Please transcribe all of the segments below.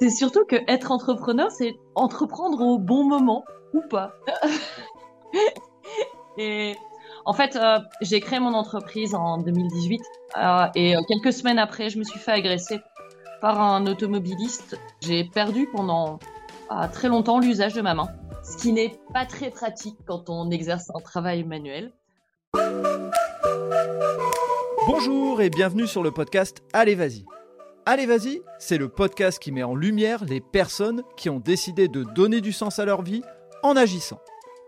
C'est surtout que être entrepreneur, c'est entreprendre au bon moment ou pas. et en fait, euh, j'ai créé mon entreprise en 2018 euh, et euh, quelques semaines après, je me suis fait agresser par un automobiliste. J'ai perdu pendant très longtemps l'usage de ma main, ce qui n'est pas très pratique quand on exerce un travail manuel. Bonjour et bienvenue sur le podcast Allez vas-y. Allez vas-y, c'est le podcast qui met en lumière les personnes qui ont décidé de donner du sens à leur vie en agissant.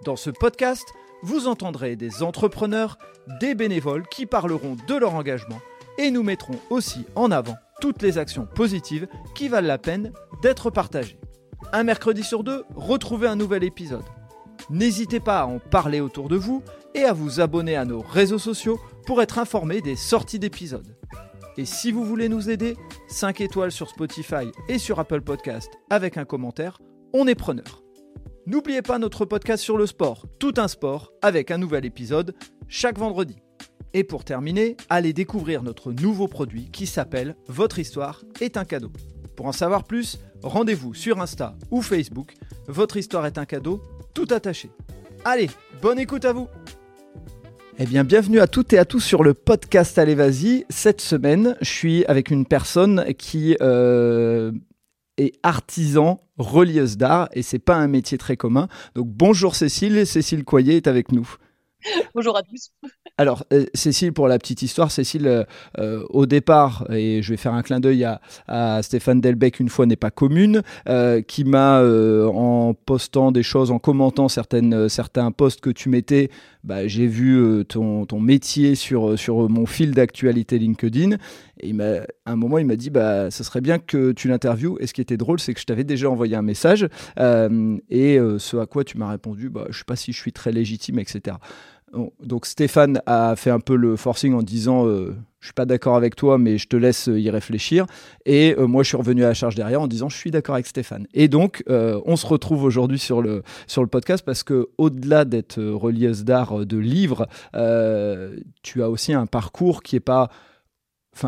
Dans ce podcast, vous entendrez des entrepreneurs, des bénévoles qui parleront de leur engagement et nous mettrons aussi en avant toutes les actions positives qui valent la peine d'être partagées. Un mercredi sur deux, retrouvez un nouvel épisode. N'hésitez pas à en parler autour de vous et à vous abonner à nos réseaux sociaux pour être informé des sorties d'épisodes. Et si vous voulez nous aider, 5 étoiles sur Spotify et sur Apple Podcast avec un commentaire, on est preneur. N'oubliez pas notre podcast sur le sport, tout un sport, avec un nouvel épisode chaque vendredi. Et pour terminer, allez découvrir notre nouveau produit qui s'appelle Votre histoire est un cadeau. Pour en savoir plus, rendez-vous sur Insta ou Facebook. Votre histoire est un cadeau, tout attaché. Allez, bonne écoute à vous eh bien, bienvenue à toutes et à tous sur le podcast Allez Vas-y. Cette semaine, je suis avec une personne qui euh, est artisan relieuse d'art et c'est pas un métier très commun. Donc, bonjour Cécile. Cécile Coyer est avec nous. Bonjour à tous. Alors, euh, Cécile, pour la petite histoire, Cécile, euh, au départ, et je vais faire un clin d'œil à, Stéphane Delbecq, une fois n'est pas commune, qui m'a, en postant des choses, en commentant certaines, certains posts que tu mettais, bah, j'ai vu ton, ton, métier sur, sur mon fil d'actualité LinkedIn. Et à un moment, il m'a dit bah, ce serait bien que tu l'interviewes. Et ce qui était drôle, c'est que je t'avais déjà envoyé un message. et ce à quoi tu m'as répondu bah, je ne sais pas si je suis très légitime, etc. Donc Stéphane a fait un peu le forcing en disant euh, je suis pas d'accord avec toi mais je te laisse y réfléchir et euh, moi je suis revenu à la charge derrière en disant je suis d'accord avec Stéphane et donc euh, on se retrouve aujourd'hui sur le podcast parce que au-delà d'être relieuse d'art de livres tu as aussi un parcours qui est pas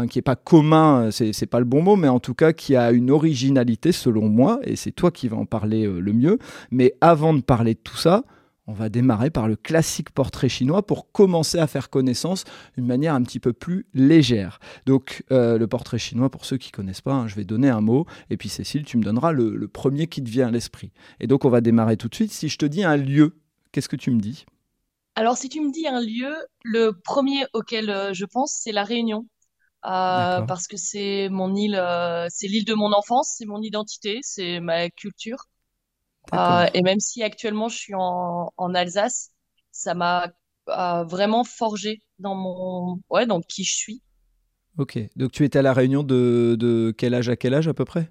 qui est pas commun, c'est pas le bon mot, mais en tout cas qui a une originalité selon moi, et c'est toi qui vas en parler le mieux. Mais avant de parler de tout ça, on va démarrer par le classique portrait chinois pour commencer à faire connaissance d'une manière un petit peu plus légère. Donc euh, le portrait chinois, pour ceux qui ne connaissent pas, hein, je vais donner un mot, et puis Cécile, tu me donneras le, premier qui te vient à l'esprit. Et donc on va démarrer tout de suite. Si je te dis un lieu, qu'est-ce que tu me dis? Alors si tu me dis un lieu, le premier auquel euh, je pense, c'est la Réunion. Euh, parce que c'est mon île, c'est l'île de mon enfance, c'est mon identité, c'est ma culture. Euh, et même si actuellement je suis en, en Alsace, ça m'a euh, vraiment forgé dans mon ouais dans qui je suis. Ok, donc tu étais à la Réunion de, de quel âge à quel âge à peu près?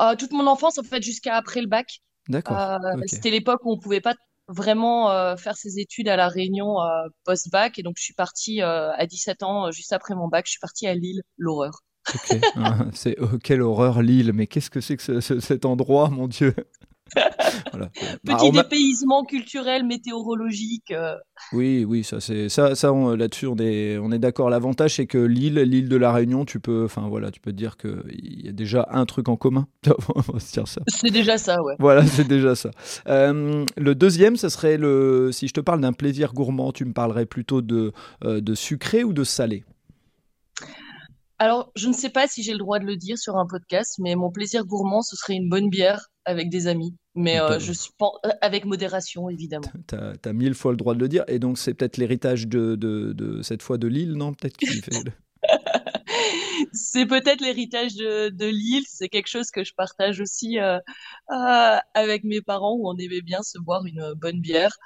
Euh, Toute mon enfance en fait jusqu'à après le bac. D'accord. C'était l'époque où on pouvait pas vraiment faire ses études à la Réunion post-bac et donc je suis partie à 17 ans juste après mon bac, je suis partie à Lille, l'horreur. Ok, ah, c'est oh, quelle horreur Lille, mais qu'est-ce que c'est que cet endroit, mon Dieu? Petit bah, dépaysement culturel, météorologique. Euh. Oui, oui, ça c'est ça, ça là-dessus on est on est d'accord. L'avantage c'est que l'île, l'île de la Réunion, tu peux, enfin voilà, tu peux te dire que il y a déjà un truc en commun. C'est déjà ça, ouais. Voilà, c'est déjà ça. Euh, le deuxième, ce serait le. Si je te parle d'un plaisir gourmand, tu me parlerais plutôt de euh, de sucré ou de salé? Alors, je ne sais pas si j'ai le droit de le dire sur un podcast, mais mon plaisir gourmand, ce serait une bonne bière avec des amis. Mais euh, je suis euh, avec modération, évidemment. Tu as, mille fois le droit de le dire. Et donc, c'est peut-être l'héritage de, de, cette fois de Lille, non? Peut-être fait. c'est peut-être l'héritage de, de Lille. C'est quelque chose que je partage aussi euh, avec mes parents où on aimait bien se boire une bonne bière.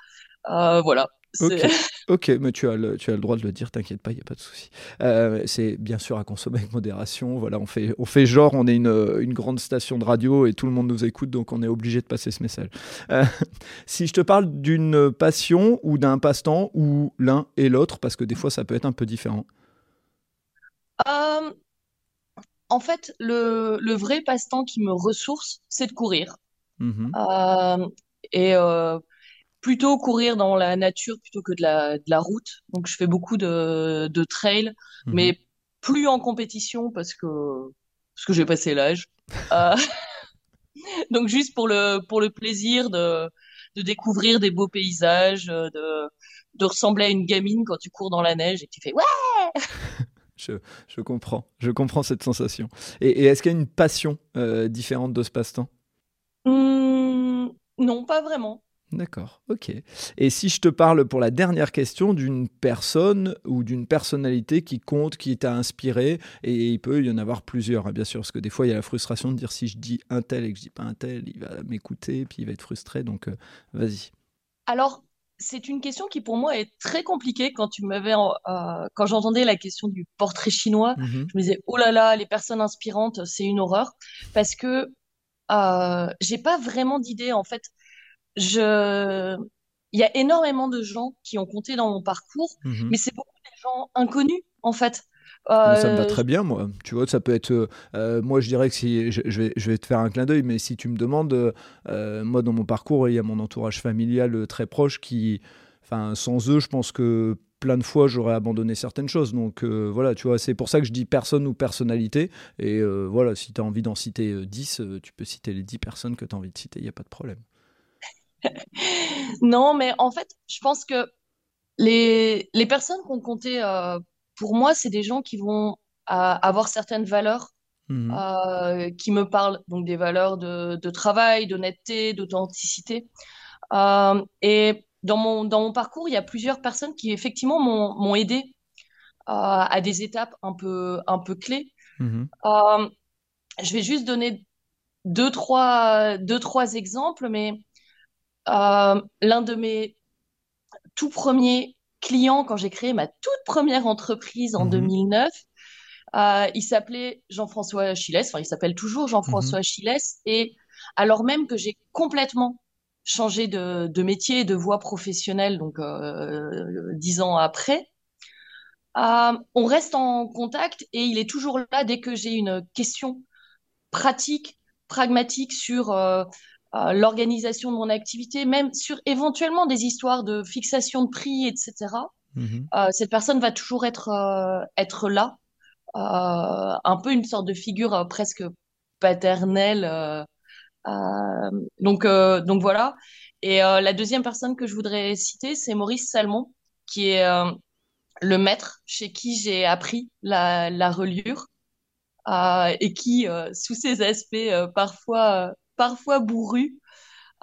voilà. Ok, mais tu as, le, tu as le droit de le dire, t'inquiète pas, il n'y a pas de souci. Euh, c'est bien sûr à consommer avec modération. Voilà, on fait, on fait genre, on est une, une, grande station de radio et tout le monde nous écoute, donc on est obligé de passer ce message. Euh, si je te parle d'une passion ou d'un passe-temps, ou l'un et l'autre, parce que des fois ça peut être un peu différent. Euh, en fait, le, le vrai passe-temps qui me ressource, c'est de courir. Mmh et plutôt courir dans la nature plutôt que de la, de la route. Donc je fais beaucoup de, de trail, mhm. mais plus en compétition parce que parce que j'ai passé l'âge. Euh, Donc juste pour le pour le plaisir de de découvrir des beaux paysages, de de ressembler à une gamine quand tu cours dans la neige et tu fais ouais. je, je, comprends, je comprends cette sensation. Et, est-ce qu'il y a une passion euh, différente de ce passe-temps? Mmh, Non, pas vraiment. D'accord, ok. Et si je te parle pour la dernière question d'une personne ou d'une personnalité qui compte, qui t'a inspiré, et il peut y en avoir plusieurs, hein, bien sûr, parce que des fois il y a la frustration de dire si je dis un tel et que je dis pas un tel, il va m'écouter, puis il va être frustré, donc euh, vas-y. Alors, c'est une question qui pour moi est très compliquée quand tu m'avais euh, quand j'entendais la question du portrait chinois mmh je me disais oh là là les personnes inspirantes c'est une horreur parce que euh, j'ai pas vraiment d'idée en fait je, il y a énormément de gens qui ont compté dans mon parcours, mhm. mais c'est beaucoup des gens inconnus en fait. ça me va euh, très bien, moi. Tu vois, ça peut être. Euh, euh, moi, je dirais que si. Je, vais, je vais te faire un clin d'œil, mais si tu me demandes, moi, dans mon parcours, il y a mon entourage familial très proche qui. Enfin, sans eux, je pense que plein de fois, j'aurais abandonné certaines choses. Donc, voilà, tu vois, c'est pour ça que je dis personne ou personnalité. Et voilà, si tu as envie d'en citer 10, tu peux citer les 10 personnes que tu as envie de citer, il n'y a pas de problème. non, mais en fait, je pense que les, les personnes qu'on comptait, euh, pour moi, c'est des gens qui vont euh, avoir certaines valeurs mhm. euh, qui me parlent, donc des valeurs de, de travail, d'honnêteté, d'authenticité. et dans mon, dans mon parcours, il y a plusieurs personnes qui effectivement m'ont aidé à des étapes un peu, un peu clés. Mhm. je vais juste donner deux, trois, deux, trois exemples, mais euh, l'un de mes tout premiers clients quand j'ai créé ma toute première entreprise en 2009. Mhm. Euh, il s'appelait Jean-François Chiles, enfin il s'appelle toujours Jean-François. Chiles, et alors même que j'ai complètement changé de, de, métier, de voie professionnelle, donc euh, dix ans après, euh, on reste en contact et il est toujours là dès que j'ai une question pratique, pragmatique sur euh, l'organisation de mon activité, même sur éventuellement des histoires de fixation de prix, etc. Mhm. Euh, cette personne va toujours être euh, être là, un peu une sorte de figure presque paternelle. donc donc voilà. Et la deuxième personne que je voudrais citer, c'est Maurice Salmon, qui est le maître chez qui j'ai appris la, la reliure et qui, sous ses aspects parfois parfois bourru,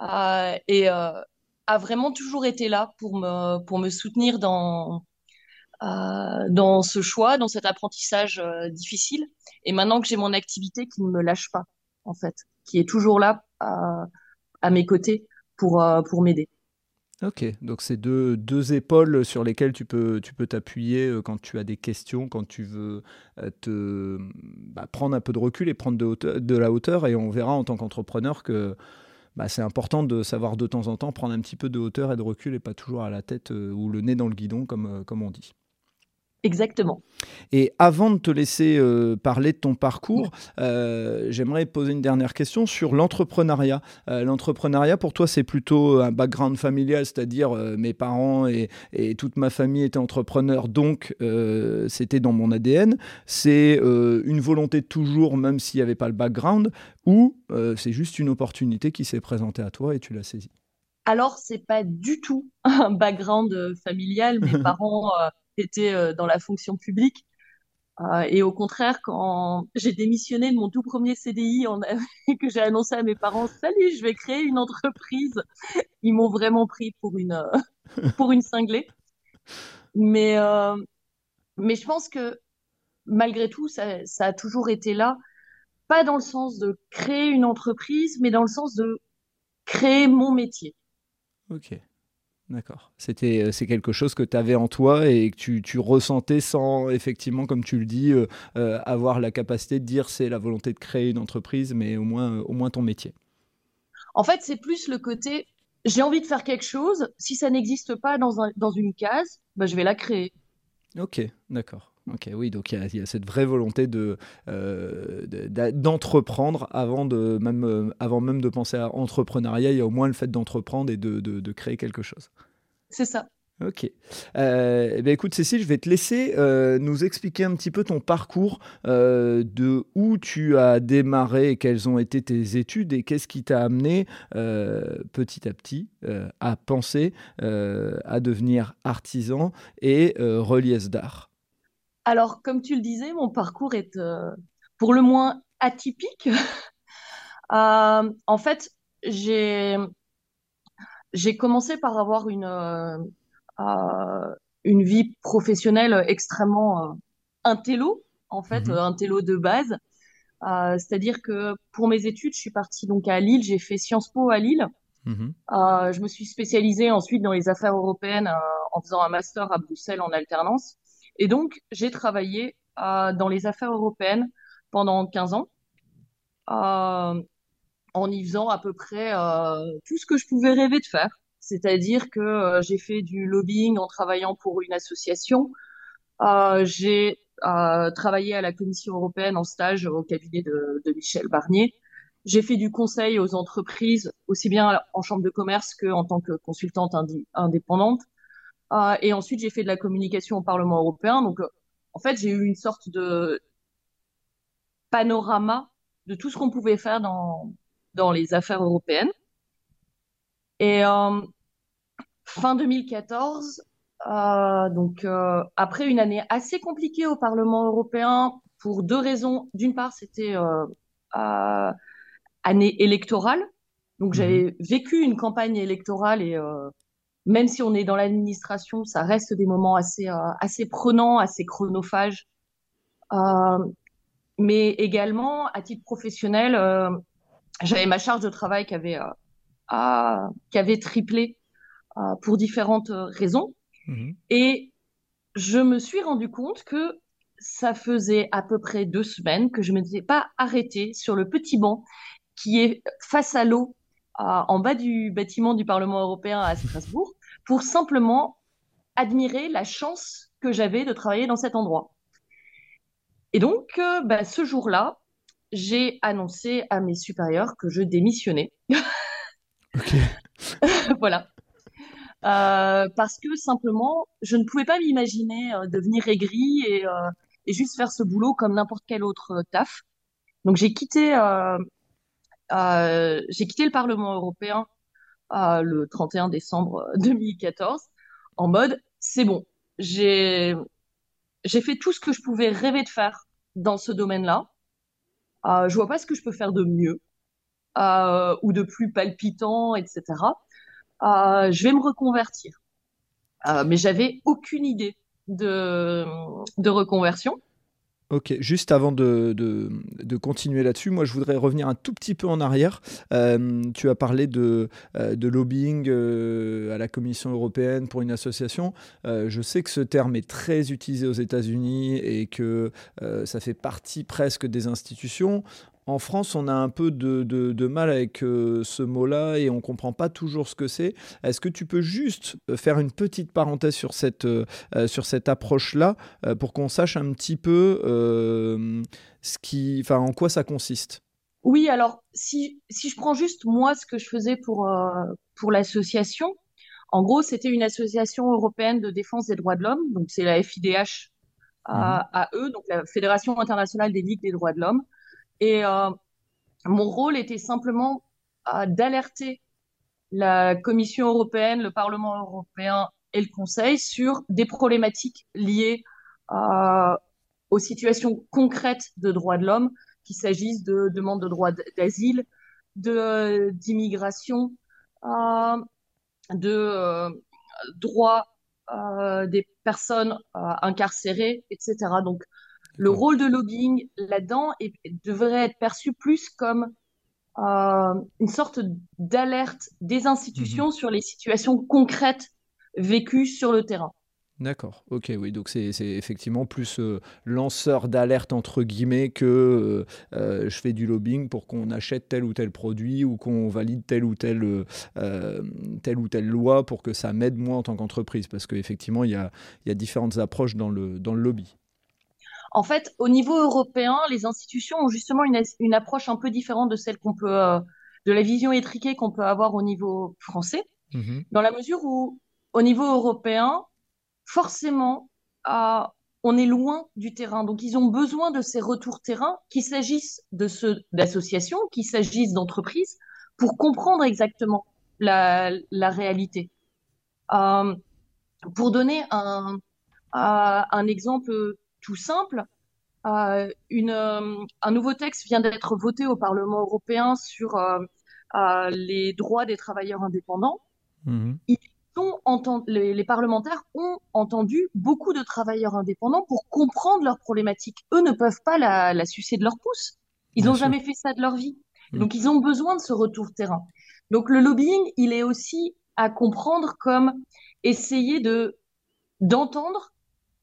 euh, et euh, a vraiment toujours été là pour me, pour me soutenir dans, euh, ce choix, dans cet apprentissage difficile. Et maintenant que j'ai mon activité qui ne me lâche pas, en fait, qui est toujours là à mes côtés pour m'aider. Ok, donc c'est deux, deux, épaules sur lesquelles tu peux tu peux t'appuyer quand tu as des questions, quand tu veux te bah, prendre un peu de recul et prendre de, de la hauteur. Et on verra en tant qu'entrepreneur que bah, c'est important de savoir de temps en temps prendre un petit peu de hauteur et de recul et pas toujours à la tête ou le nez dans le guidon comme, comme on dit. Exactement. Et avant de te laisser euh, parler de ton parcours, euh, j'aimerais poser une dernière question sur l'entrepreneuriat. Euh, l'entrepreneuriat, pour toi, c'est plutôt un background familial, c'est-à-dire mes parents et, toute ma famille étaient entrepreneurs, donc c'était dans mon ADN. C'est une volonté toujours, même s'il n'y avait pas le background, ou c'est juste une opportunité qui s'est présentée à toi et tu l'as saisie? Alors, c'est pas du tout un background familial. Mes parents était euh, dans la fonction publique. Euh, et au contraire, quand j'ai démissionné de mon tout premier CDI et que j'ai annoncé à mes parents, salut, je vais créer une entreprise, ils m'ont vraiment pris pour une, euh, pour une cinglée. Mais, mais je pense que malgré tout, ça, ça, a toujours été là, pas dans le sens de créer une entreprise, mais dans le sens de créer mon métier. Ok. D'accord. C'était, euh, c'est quelque chose que tu avais en toi et que tu, tu, ressentais sans, effectivement, comme tu le dis, euh, euh, avoir la capacité de dire c'est la volonté de créer une entreprise, mais au moins, au moins ton métier. En fait, c'est plus le côté j'ai envie de faire quelque chose. Si ça n'existe pas dans, un, dans une case, bah, je vais la créer. Ok, d'accord. Ok, oui, donc il y, a cette vraie volonté de, d'entreprendre avant, de, même, avant même de penser à entrepreneuriat. Il y a au moins le fait d'entreprendre et de, de, de créer quelque chose. C'est ça. Ok. Euh, eh ben, écoute, Cécile, je vais te laisser euh, nous expliquer un petit peu ton parcours, euh, de où tu as démarré quelles ont été tes études et qu'est-ce qui t'a amené petit à petit à penser à devenir artisan et reliesse d'art. Alors, comme tu le disais, mon parcours est pour le moins atypique. en fait, j'ai j'ai commencé par avoir une une vie professionnelle extrêmement euh, intello, en fait, intello de base. Euh, c'est-à-dire que pour mes études, je suis partie donc à Lille, j'ai fait Sciences Po à Lille. Mhm. Euh, je me suis spécialisée ensuite dans les affaires européennes en faisant un master à Bruxelles en alternance. Et donc, j'ai travaillé dans les affaires européennes pendant 15 ans, en y faisant à peu près tout ce que je pouvais rêver de faire. C'est-à-dire que euh, j'ai fait du lobbying en travaillant pour une association. Euh, j'ai euh, travaillé à la Commission européenne en stage au cabinet de, de Michel Barnier. J'ai fait du conseil aux entreprises, aussi bien en chambre de commerce qu'en tant que consultante indépendante. Euh, et ensuite, j'ai fait de la communication au Parlement européen. Donc, euh, en fait, j'ai eu une sorte de panorama de tout ce qu'on pouvait faire dans, dans les affaires européennes. Et euh, fin 2014, euh, donc euh, après une année assez compliquée au Parlement européen pour deux raisons. D'une part, c'était euh, euh année électorale, donc j'avais mhm. vécu une campagne électorale et même si on est dans l'administration, ça reste des moments assez assez prenants, assez chronophages. mais également à titre professionnel, j'avais ma charge de travail qui avait qui avait triplé euh, pour différentes raisons. Mhm. Et je me suis rendu compte que ça faisait à peu près deux semaines que je ne m'étais pas arrêtée sur le petit banc qui est face à l'eau euh, en bas du bâtiment du Parlement européen à Strasbourg pour simplement admirer la chance que j'avais de travailler dans cet endroit. Et donc, euh, bah, ce jour-là, j'ai annoncé à mes supérieurs que je démissionnais. voilà. Euh, parce que simplement, je ne pouvais pas m'imaginer euh, devenir aigri et, euh, et, juste faire ce boulot comme n'importe quel autre taf. Donc j'ai quitté, j'ai quitté le Parlement européen le 31 décembre 2014 en mode c'est bon, j'ai j'ai fait tout ce que je pouvais rêver de faire dans ce domaine-là. je vois pas ce que je peux faire de mieux. Euh, ou de plus palpitant, etc. Euh, je vais me reconvertir. Euh, mais j'avais aucune idée de, de reconversion. Ok, juste avant de, de, continuer là-dessus, moi je voudrais revenir un tout petit peu en arrière. tu as parlé de, de lobbying à la Commission européenne pour une association. je sais que ce terme est très utilisé aux États-Unis et que ça fait partie presque des institutions. En France, on a un peu de, mal avec euh, ce mot-là et on ne comprend pas toujours ce que c'est. Est-ce que tu peux juste euh, faire une petite parenthèse sur cette, euh, sur cette approche-là pour qu'on sache un petit peu ce qui, en quoi ça consiste? Oui, alors si, si je prends juste moi ce que je faisais pour, pour l'association, en gros, c'était une association européenne de défense des droits de l'homme, donc c'est la FIDH à, à, eux, donc la Fédération internationale des ligues des droits de l'homme. Et euh, mon rôle était simplement euh, d'alerter la Commission européenne, le Parlement européen et le Conseil sur des problématiques liées euh, aux situations concrètes de droits de l'homme, qu'il s'agisse de demandes de droits d'asile, de d'immigration, de droits des personnes incarcérées, etc. Donc le rôle de lobbying là-dedans devrait être perçu plus comme euh, une sorte d'alerte des institutions mhm. sur les situations concrètes vécues sur le terrain. D'accord, ok, oui, donc c'est effectivement plus euh, lanceur d'alerte entre guillemets que euh, je fais du lobbying pour qu'on achète tel ou tel produit ou qu'on valide telle ou telle, telle ou telle loi pour que ça m'aide moi en tant qu'entreprise, parce qu'effectivement il y a, y a différentes approches dans le, dans le lobby. En fait, au niveau européen, les institutions ont justement une, approche un peu différente de celle qu'on peut, euh, de la vision étriquée qu'on peut avoir au niveau français, mhm. dans la mesure où au niveau européen, forcément, on est loin du terrain. Donc, ils ont besoin de ces retours terrain, qu'il s'agisse de ceux d'associations, qu'il s'agisse d'entreprises, pour comprendre exactement la, réalité. Euh, pour donner un, un exemple tout simple, euh, une, un nouveau texte vient d'être voté au Parlement européen sur euh, les droits des travailleurs indépendants. Mmh les, parlementaires ont entendu beaucoup de travailleurs indépendants pour comprendre leurs problématiques. Eux ne peuvent pas la, sucer de leur pouce. Ils n'ont jamais fait ça de leur vie. Donc, ils ont besoin de ce retour terrain. Donc, le lobbying, il est aussi à comprendre comme essayer de d'entendre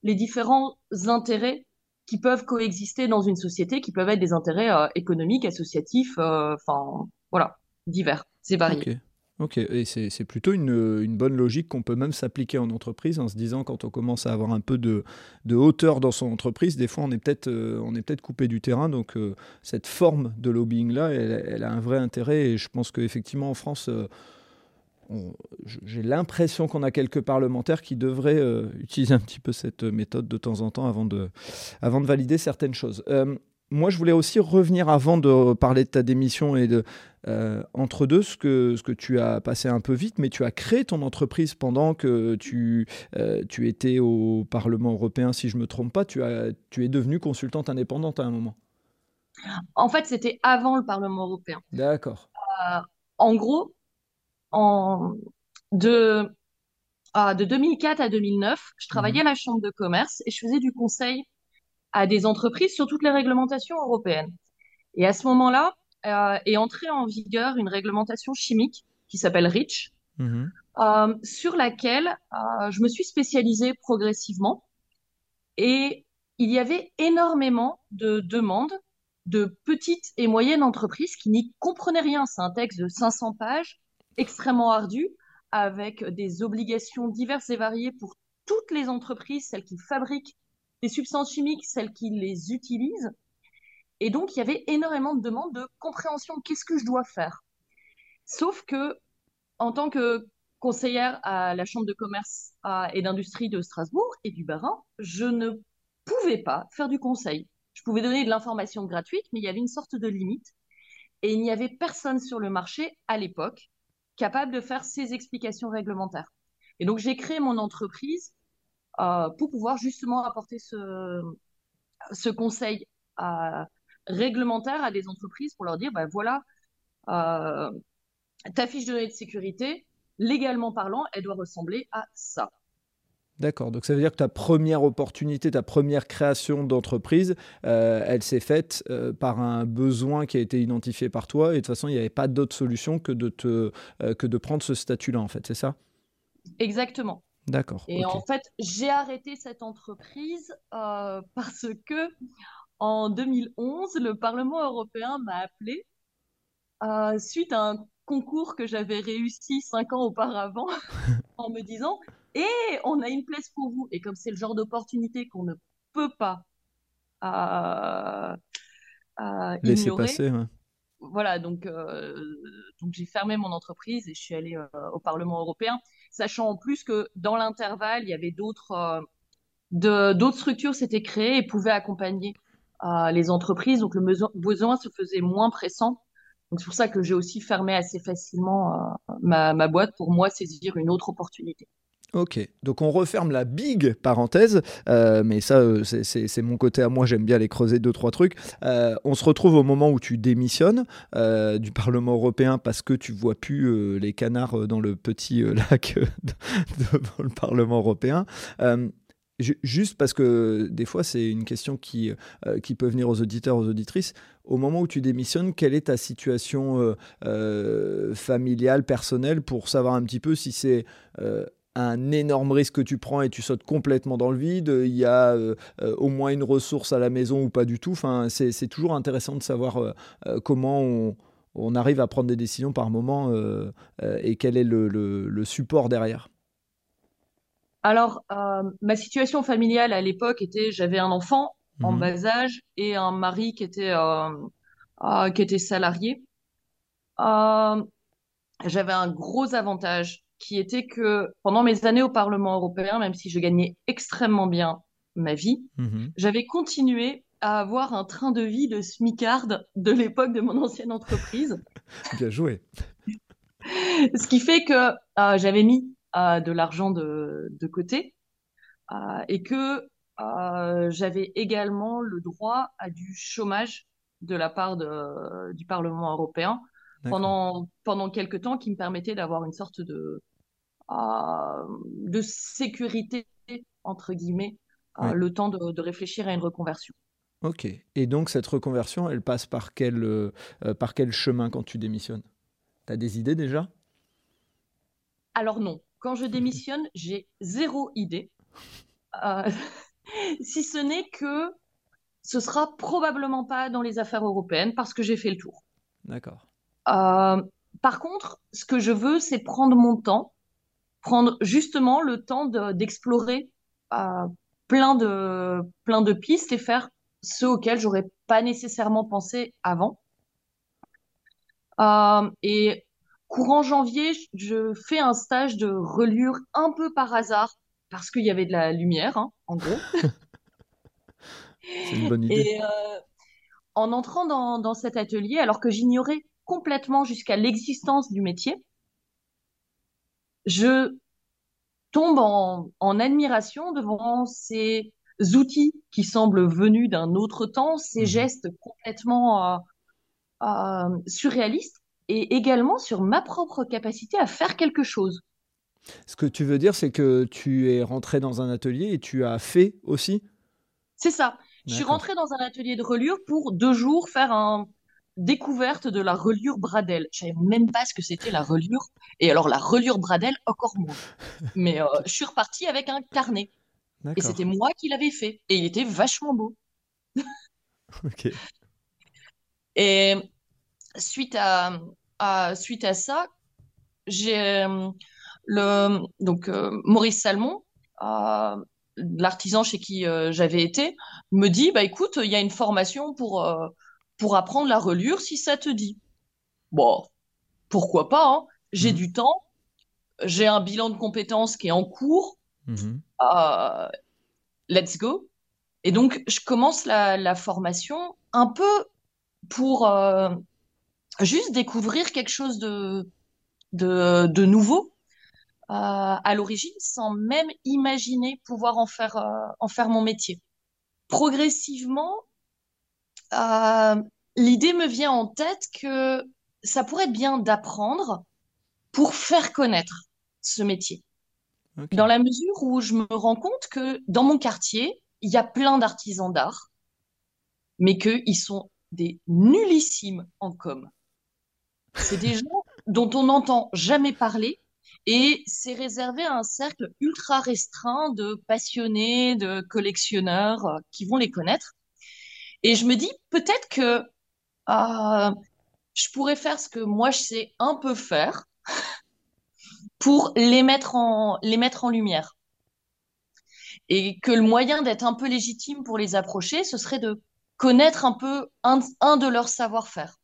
les différents intérêts qui peuvent coexister dans une société, qui peuvent être des intérêts euh, économiques, associatifs, euh, enfin, voilà, divers, c'est varié. Ok, et c'est plutôt une, bonne logique qu'on peut même s'appliquer en entreprise en se disant quand on commence à avoir un peu de, hauteur dans son entreprise, des fois on est peut-être euh, coupé du terrain, donc cette forme de lobbying-là, elle, a un vrai intérêt. Et je pense qu'effectivement en France, euh, j'ai l'impression qu'on a quelques parlementaires qui devraient utiliser un petit peu cette méthode de temps en temps avant de, avant de valider certaines choses moi, je voulais aussi revenir avant de parler de ta démission et de euh, entre deux, ce que, ce que tu as passé un peu vite, mais tu as créé ton entreprise pendant que tu, euh, tu étais au Parlement européen, si je ne me trompe pas. Tu, as, tu es devenue consultante indépendante à un moment. En fait, c'était avant le Parlement européen. D'accord. Euh, en gros, en, de, ah, de 2004 à 2009, je travaillais mhm. à la Chambre de commerce et je faisais du conseil à des entreprises sur toutes les réglementations européennes. Et à ce moment-là, euh, est entrée en vigueur une réglementation chimique qui s'appelle REACH, mhm. euh, sur laquelle euh, je me suis spécialisée progressivement. Et il y avait énormément de demandes de petites et moyennes entreprises qui n'y comprenaient rien. C'est un texte de 500 pages, extrêmement ardu, avec des obligations diverses et variées pour toutes les entreprises, celles qui fabriquent des substances chimiques, celles qui les utilisent. Et donc, il y avait énormément de demandes de compréhension. Qu'est-ce que je dois faire? Sauf que, en tant que conseillère à la Chambre de commerce et d'industrie de Strasbourg et du Bas-Rhin, je ne pouvais pas faire du conseil. Je pouvais donner de l'information gratuite, mais il y avait une sorte de limite. Et il n'y avait personne sur le marché à l'époque capable de faire ces explications réglementaires. Et donc, j'ai créé mon entreprise euh, pour pouvoir justement apporter ce, conseil euh, réglementaire à des entreprises pour leur dire, ben voilà, euh, ta fiche de données de sécurité, légalement parlant, elle doit ressembler à ça. D'accord, donc ça veut dire que ta première opportunité, ta première création d'entreprise, elle s'est faite par un besoin qui a été identifié par toi. Et de toute façon, il n'y avait pas d'autre solution que de, te, que de prendre ce statut-là, en fait, c'est ça? Exactement. D'accord. Et en fait, j'ai arrêté cette entreprise euh, parce que en 2011, le Parlement européen m'a appelé euh, suite à un concours que j'avais réussi cinq ans auparavant en me disant Et on a une place pour vous. Et comme c'est le genre d'opportunité qu'on ne peut pas euh, laisser passer, voilà, donc, donc j'ai fermé mon entreprise et je suis allée au Parlement européen sachant en plus que dans l'intervalle, il y avait d'autres euh, d'autres structures s'étaient créées et pouvaient accompagner euh, les entreprises. Donc le besoin se faisait moins pressant. Donc c'est pour ça que j'ai aussi fermé assez facilement euh, ma, ma boîte pour moi saisir une autre opportunité. Ok, donc on referme la big parenthèse, euh, mais ça euh, c'est mon côté à moi, j'aime bien aller creuser deux, trois trucs. Euh, on se retrouve au moment où tu démissionnes du Parlement européen parce que tu vois plus les canards dans le petit lac devant le Parlement européen. Juste parce que des fois, c'est une question qui, qui peut venir aux auditeurs, aux auditrices. Au moment où tu démissionnes, quelle est ta situation familiale, personnelle, pour savoir un petit peu si c'est un énorme risque que tu prends et tu sautes complètement dans le vide. Il y a euh, euh, au moins une ressource à la maison ou pas du tout. Enfin, c'est toujours intéressant de savoir euh, comment on, arrive à prendre des décisions par moment et quel est le, support derrière. Alors, ma situation familiale à l'époque était, j'avais un enfant en mhm. bas âge et un mari qui était, qui était salarié. j'avais un gros avantage qui était que pendant mes années au Parlement européen, même si je gagnais extrêmement bien ma vie, mhm. j'avais continué à avoir un train de vie de smicarde de l'époque de mon ancienne entreprise. bien joué. Ce qui fait que euh, j'avais mis euh, de l'argent de, de, côté euh, et que j'avais également le droit à du chômage de la part de, du Parlement européen pendant, pendant quelques temps qui me permettait d'avoir une sorte de, euh, de sécurité, entre guillemets, euh, le temps de, de, réfléchir à une reconversion. Ok. Et donc, cette reconversion, elle passe par quel, euh, par quel chemin quand tu démissionnes? Tu as des idées déjà? Alors non. Quand je démissionne, j'ai zéro idée. si ce n'est que ce sera probablement pas dans les affaires européennes parce que j'ai fait le tour. D'accord. Euh, par contre, ce que je veux, c'est prendre mon temps, prendre justement le temps d'explorer euh, plein de plein de pistes et faire ceux auxquels j'aurais pas nécessairement pensé avant. Euh, et courant janvier, je fais un stage de reliure un peu par hasard parce qu'il y avait de la lumière, hein, en gros. c'est une bonne idée. Et en entrant dans, dans cet atelier, alors que j'ignorais complètement jusqu'à l'existence du métier, je tombe en, admiration devant ces outils qui semblent venus d'un autre temps, ces mhm. gestes complètement euh, euh, surréalistes, et également sur ma propre capacité à faire quelque chose. Ce que tu veux dire, c'est que tu es rentré dans un atelier et tu as fait aussi? C'est ça. Je suis rentré dans un atelier de reliure pour deux jours faire un, découverte de la reliure Bradel. Je savais même pas ce que c'était la reliure. Et alors la reliure Bradel, encore moins. Mais euh, je suis repartie avec un carnet. Et c'était moi qui l'avais fait. Et il était vachement beau. ok. Et suite à, suite à ça, j'ai euh, le donc euh, Maurice Salmon, l'artisan chez qui j'avais été, me dit bah écoute, il y a une formation pour pour apprendre la reliure si ça te dit. Bon, pourquoi pas, hein. j'ai mhm. du temps, j'ai un bilan de compétences qui est en cours, mhm. euh, let's go. Et donc, je commence la, formation un peu pour euh, juste découvrir quelque chose de, de, nouveau euh, à l'origine, sans même imaginer pouvoir en faire, en faire mon métier. Progressivement, euh, l'idée me vient en tête que ça pourrait être bien d'apprendre pour faire connaître ce métier. Dans la mesure où je me rends compte que dans mon quartier, il y a plein d'artisans d'art, mais qu'ils sont des nullissimes en com. C'est des gens dont on n'entend jamais parler et c'est réservé à un cercle ultra restreint de passionnés, de collectionneurs euh, qui vont les connaître. Et je me dis peut-être que euh, je pourrais faire ce que moi je sais un peu faire pour les mettre en, les mettre en lumière. Et que le moyen d'être un peu légitime pour les approcher, ce serait de connaître un peu un, un de leurs savoir-faire.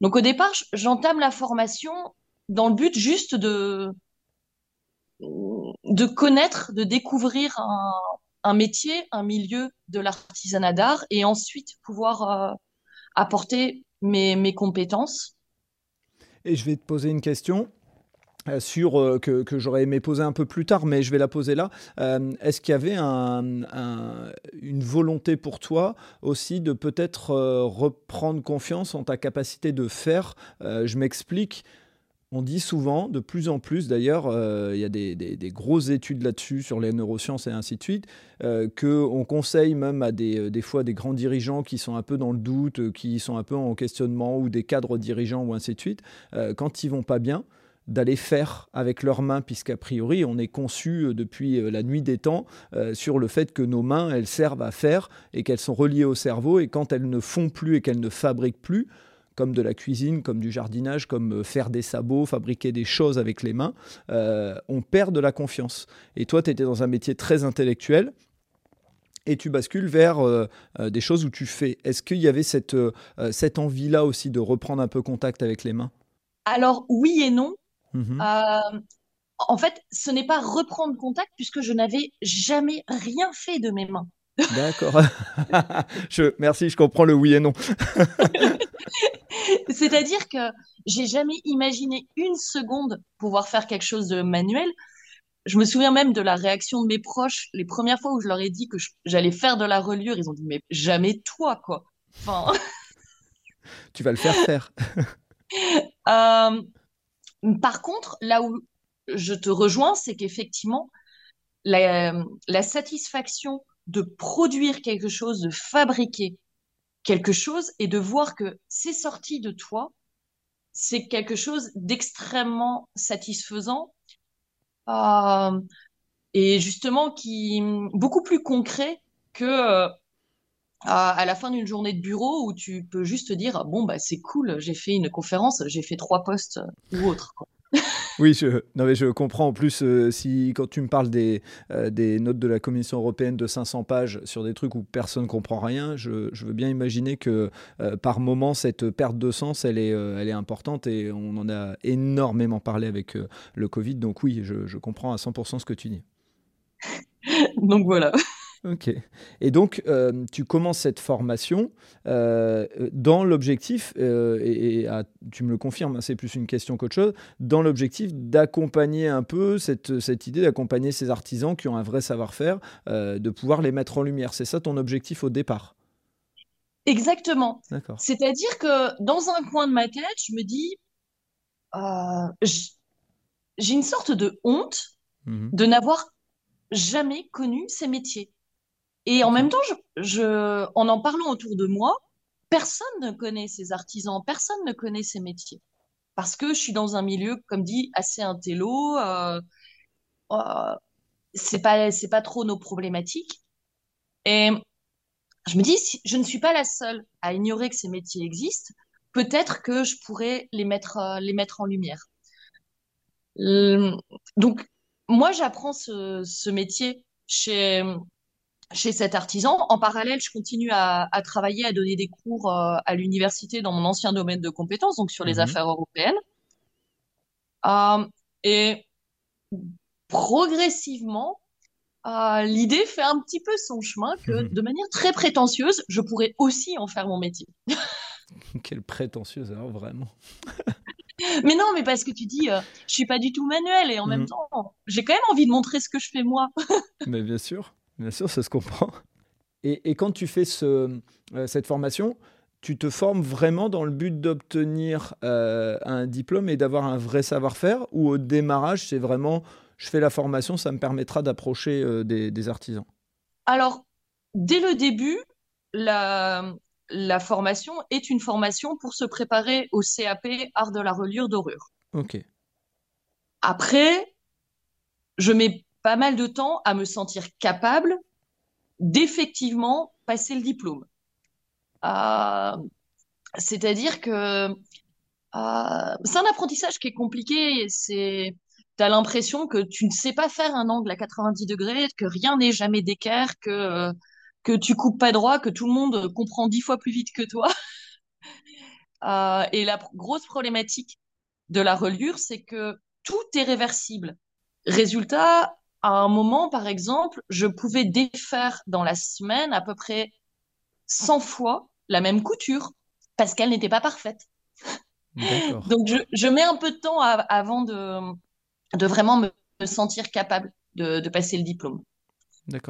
Donc au départ, j'entame la formation dans le but juste de, de connaître, de découvrir un, un métier, un milieu de l'artisanat d'art et ensuite pouvoir euh, apporter mes, compétences. Et je vais te poser une question. Euh, sur euh, que, que j'aurais aimé poser un peu plus tard, mais je vais la poser là. Est-ce qu'il y avait un, une volonté pour toi aussi de peut-être reprendre confiance en ta capacité de faire? Je m'explique. On dit souvent, de plus en plus d'ailleurs, euh, il y a des, grosses études là-dessus sur les neurosciences et ainsi de suite, euh, qu'on conseille même à des, euh, des, fois des grands dirigeants qui sont un peu dans le doute, qui sont un peu en questionnement, ou des cadres dirigeants ou ainsi de suite, quand ils vont pas bien, d'aller faire avec leurs mains, puisqu'a priori, on est conçu depuis la nuit des temps sur le fait que nos mains, elles servent à faire et qu'elles sont reliées au cerveau, et quand elles ne font plus et qu'elles ne fabriquent plus, comme de la cuisine, comme du jardinage, comme euh, faire des sabots, fabriquer des choses avec les mains, euh, on perd de la confiance. Et toi, tu étais dans un métier très intellectuel et tu bascules vers euh, des choses où tu fais. Est-ce qu'il y avait cette, cette envie-là aussi de reprendre un peu contact avec les mains? Alors oui et non. euh, en fait, ce n'est pas reprendre contact puisque je n'avais jamais rien fait de mes mains. D'accord. je, merci, je comprends le oui et non. C'est-à-dire que j'ai jamais imaginé une seconde pouvoir faire quelque chose de manuel. Je me souviens même de la réaction de mes proches les premières fois où je leur ai dit que j'allais faire de la reliure. Ils ont dit mais jamais toi quoi. Enfin. tu vas le faire faire. Euh, par contre, là où je te rejoins, c'est qu'effectivement la, la satisfaction de produire quelque chose, de fabriquer quelque chose et de voir que c'est sorti de toi, c'est quelque chose d'extrêmement satisfaisant euh, et justement qui beaucoup plus concret que euh, à, la fin d'une journée de bureau où tu peux juste dire bon bah c'est cool, j'ai fait une conférence, j'ai fait trois postes ou autre. Oui, je, non, mais je comprends. En plus, euh, si quand tu me parles des, euh, des notes de la Commission européenne de 500 pages sur des trucs où personne ne comprend rien, je, veux bien imaginer que euh, par moment, cette perte de sens, elle est, importante et on en a énormément parlé avec le Covid. Donc oui, je comprends à 100% ce que tu dis. donc voilà. Ok. Et donc, euh, tu commences cette formation euh, dans l'objectif, euh, et, ah, tu me le confirmes, hein, c'est plus une question qu'autre chose, dans l'objectif d'accompagner un peu cette, cette idée, d'accompagner ces artisans qui ont un vrai savoir-faire, de pouvoir les mettre en lumière. C'est ça ton objectif au départ? Exactement. C'est-à-dire que dans un coin de ma tête, je me dis, j'ai une sorte de honte mmh de n'avoir jamais connu ces métiers. Et en même temps, je, en en parlant autour de moi, personne ne connaît ces artisans, personne ne connaît ces métiers. Parce que je suis dans un milieu, comme dit, assez intello. Euh, euh, c'est pas, c'est pas trop nos problématiques. Et je me dis, si je ne suis pas la seule à ignorer que ces métiers existent, peut-être que je pourrais les mettre, euh, les mettre en lumière. donc, moi, j'apprends ce, ce métier chez, chez cet artisan. En parallèle, je continue à, travailler, à donner des cours euh, à l'université dans mon ancien domaine de compétences, donc sur les mhm. affaires européennes. Euh, et progressivement, euh, l'idée fait un petit peu son chemin que, mhm. de manière très prétentieuse, je pourrais aussi en faire mon métier. Quelle prétentieuse, alors vraiment. mais non, mais parce que tu dis, je suis pas du tout manuel et en même mhm. temps, j'ai quand même envie de montrer ce que je fais moi. mais bien sûr. Bien sûr, ça se comprend. Et, quand tu fais ce, euh, cette formation, tu te formes vraiment dans le but d'obtenir euh, un diplôme et d'avoir un vrai savoir-faire Ou au démarrage, c'est vraiment, je fais la formation, ça me permettra d'approcher euh, des, artisans? Alors, dès le début, la, la formation est une formation pour se préparer au CAP Art de la reliure dorure. Ok. Après, je mets pas mal de temps à me sentir capable d'effectivement passer le diplôme. Euh, c'est-à-dire que euh, c'est un apprentissage qui est compliqué. C'est, as l'impression que tu ne sais pas faire un angle à 90 degrés, que rien n'est jamais d'équerre, que que tu coupes pas droit, que tout le monde comprend dix fois plus vite que toi. Euh, et la grosse problématique de la reliure, c'est que tout est réversible. Résultat, à un moment, par exemple, je pouvais défaire dans la semaine à peu près 100 fois la même couture parce qu'elle n'était pas parfaite. Donc, je, mets un peu de temps avant de, de vraiment me, sentir capable de, passer le diplôme.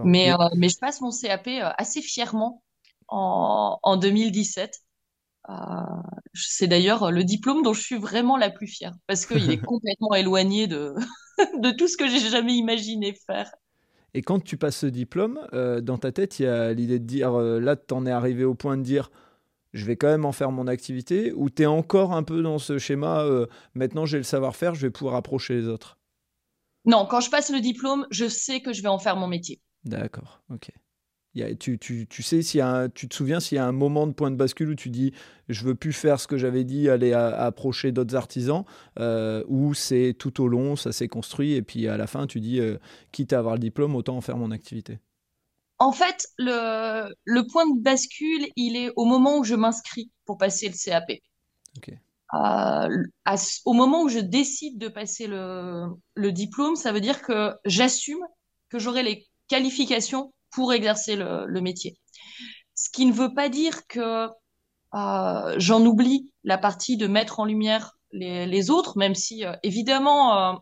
Mais, euh, mais je passe mon CAP euh, assez fièrement en, en 2017. Euh, c'est d'ailleurs le diplôme dont je suis vraiment la plus fière parce qu'il est complètement éloigné de, de tout ce que j'ai jamais imaginé faire. Et quand tu passes ce diplôme, euh, dans ta tête, il y a l'idée de dire, euh, là, tu en es arrivé au point de dire, je vais quand même en faire mon activité, ou tu es encore un peu dans ce schéma, euh, maintenant j'ai le savoir-faire, je vais pouvoir approcher les autres? Non, quand je passe le diplôme, je sais que je vais en faire mon métier. D'accord, ok tu, tu, tu, sais, si tu te souviens s'il y a un moment de point de bascule où tu dis je veux plus faire ce que j'avais dit, aller approcher d'autres artisans, euh, ou c'est tout au long, ça s'est construit, et puis à la fin tu dis euh, quitte à avoir le diplôme, autant en faire mon activité En fait, le, le point de bascule, il est au moment où je m'inscris pour passer le CAP. au moment où je décide de passer le, le diplôme, ça veut dire que j'assume que j'aurai les qualifications pour exercer le, le, métier. Ce qui ne veut pas dire que euh, j'en oublie la partie de mettre en lumière les, les autres, même si euh, évidemment, euh,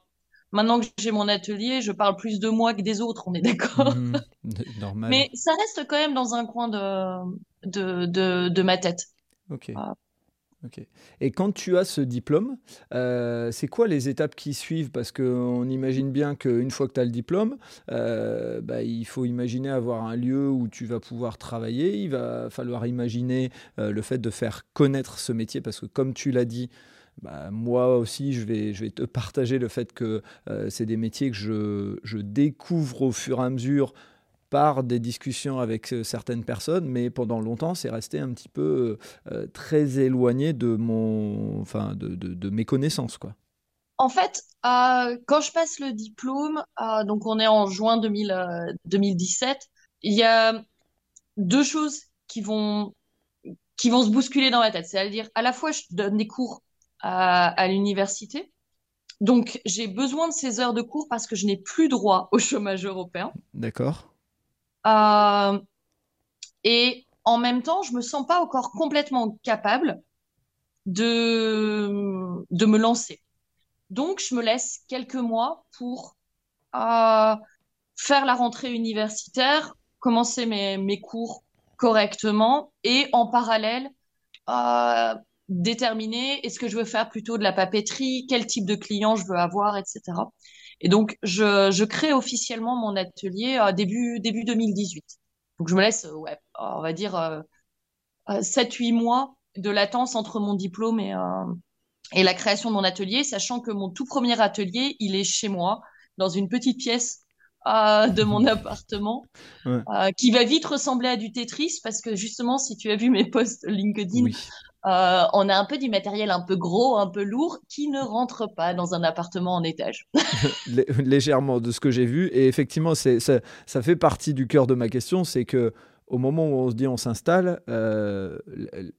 maintenant que j'ai mon atelier, je parle plus de moi que des autres, on est d'accord? Mmh, normal. Mais ça reste quand même dans un coin de, de, de, de ma tête. Ok. Et quand tu as ce diplôme, euh, c'est quoi les étapes qui suivent? Parce qu'on imagine bien qu'une fois que tu as le diplôme, euh, bah, il faut imaginer avoir un lieu où tu vas pouvoir travailler. Il va falloir imaginer euh, le fait de faire connaître ce métier, parce que comme tu l'as dit, bah, moi aussi, je vais, te partager le fait que c'est des métiers que je, découvre au fur et à mesure par des discussions avec euh, certaines personnes, mais pendant longtemps, c'est resté un petit peu euh, euh, très éloigné de, mon, enfin, de, de, mes connaissances. Quoi. En fait, quand je passe le diplôme, donc on est en juin 2017, il y a deux choses qui vont, qui vont se bousculer dans ma tête. C'est-à-dire, à la fois, je donne des cours à, à l'université, donc, j'ai besoin de ces heures de cours parce que je n'ai plus droit au chômage européen. D'accord. Euh, et en même temps, je me sens pas encore complètement capable de, de me lancer. Donc, je me laisse quelques mois pour euh, faire la rentrée universitaire, commencer mes, mes cours correctement et en parallèle euh, déterminer est-ce que je veux faire plutôt de la papeterie, quel type de client je veux avoir, etc. Et donc, je, je crée officiellement mon atelier euh, début, début 2018. Donc, je me laisse, euh, ouais, on va dire, euh, 7-8 mois de latence entre mon diplôme et, euh, et la création de mon atelier, sachant que mon tout premier atelier, il est chez moi, dans une petite pièce euh, de mon appartement, ouais. euh, qui va vite ressembler à du Tetris, parce que justement, si tu as vu mes posts LinkedIn, oui. Euh, on a un peu du matériel un peu gros, un peu lourd, qui ne rentre pas dans un appartement en étage. Légèrement de ce que j'ai vu. Et effectivement, ça, ça fait partie du cœur de ma question, c'est que au moment où on se dit on s'installe, euh,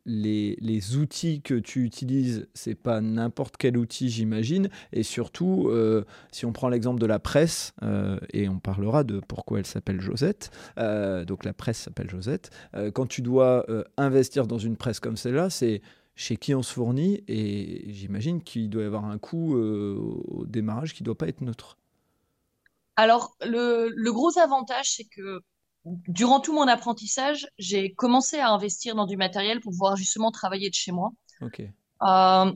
les, les, outils que tu utilises, c'est pas n'importe quel outil, j'imagine. Et surtout, euh, si on prend l'exemple de la presse, euh, et on parlera de pourquoi elle s'appelle Josette, donc la presse s'appelle Josette, quand tu dois investir dans une presse comme celle-là, c'est chez qui on se fournit, et j'imagine qu'il doit y avoir un coût au démarrage qui ne doit pas être neutre. Alors, le, le gros avantage, c'est que durant tout mon apprentissage, j'ai commencé à investir dans du matériel pour pouvoir justement travailler de chez moi. Okay. Euh,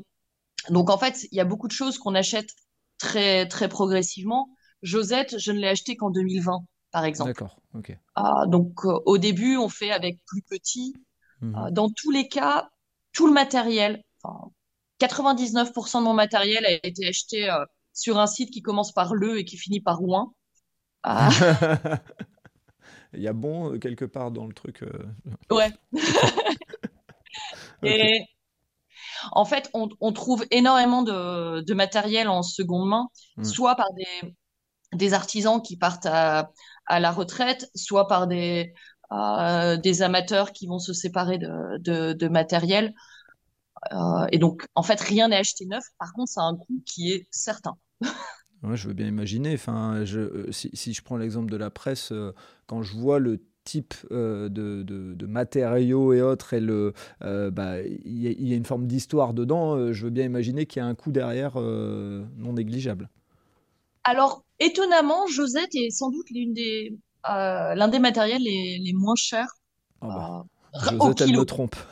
donc en fait, il y a beaucoup de choses qu'on achète très très progressivement. Josette, je ne l'ai acheté qu'en 2020, par exemple. D'accord. Okay. Euh, donc euh, au début, on fait avec plus petit. Mmh. dans tous les cas, tout le matériel, 99% de mon matériel a été acheté sur un site qui commence par le et qui finit par ouin. il y a bon euh, quelque part dans le truc. Euh... Ouais. okay. Et en fait, on, on trouve énormément de, de, matériel en seconde main, mmh. soit par des, des artisans qui partent à, à la retraite, soit par des, euh, des amateurs qui vont se séparer de, de, de matériel. Euh, et donc, en fait, rien n'est acheté neuf. Par contre, ça a un coût qui est certain. Ouais, je veux bien imaginer. Enfin, je, euh, si, si, je prends l'exemple de la presse, euh, quand je vois le type euh, de, de, de, matériaux et autres, et le, euh, bah, il y, y, a une forme d'histoire dedans, euh, je veux bien imaginer qu'il y a un coût derrière non négligeable. Alors, étonnamment, Josette est sans doute l'une des, l'un des matériels les, les moins chers. Oh bah. Josette, elle me trompe.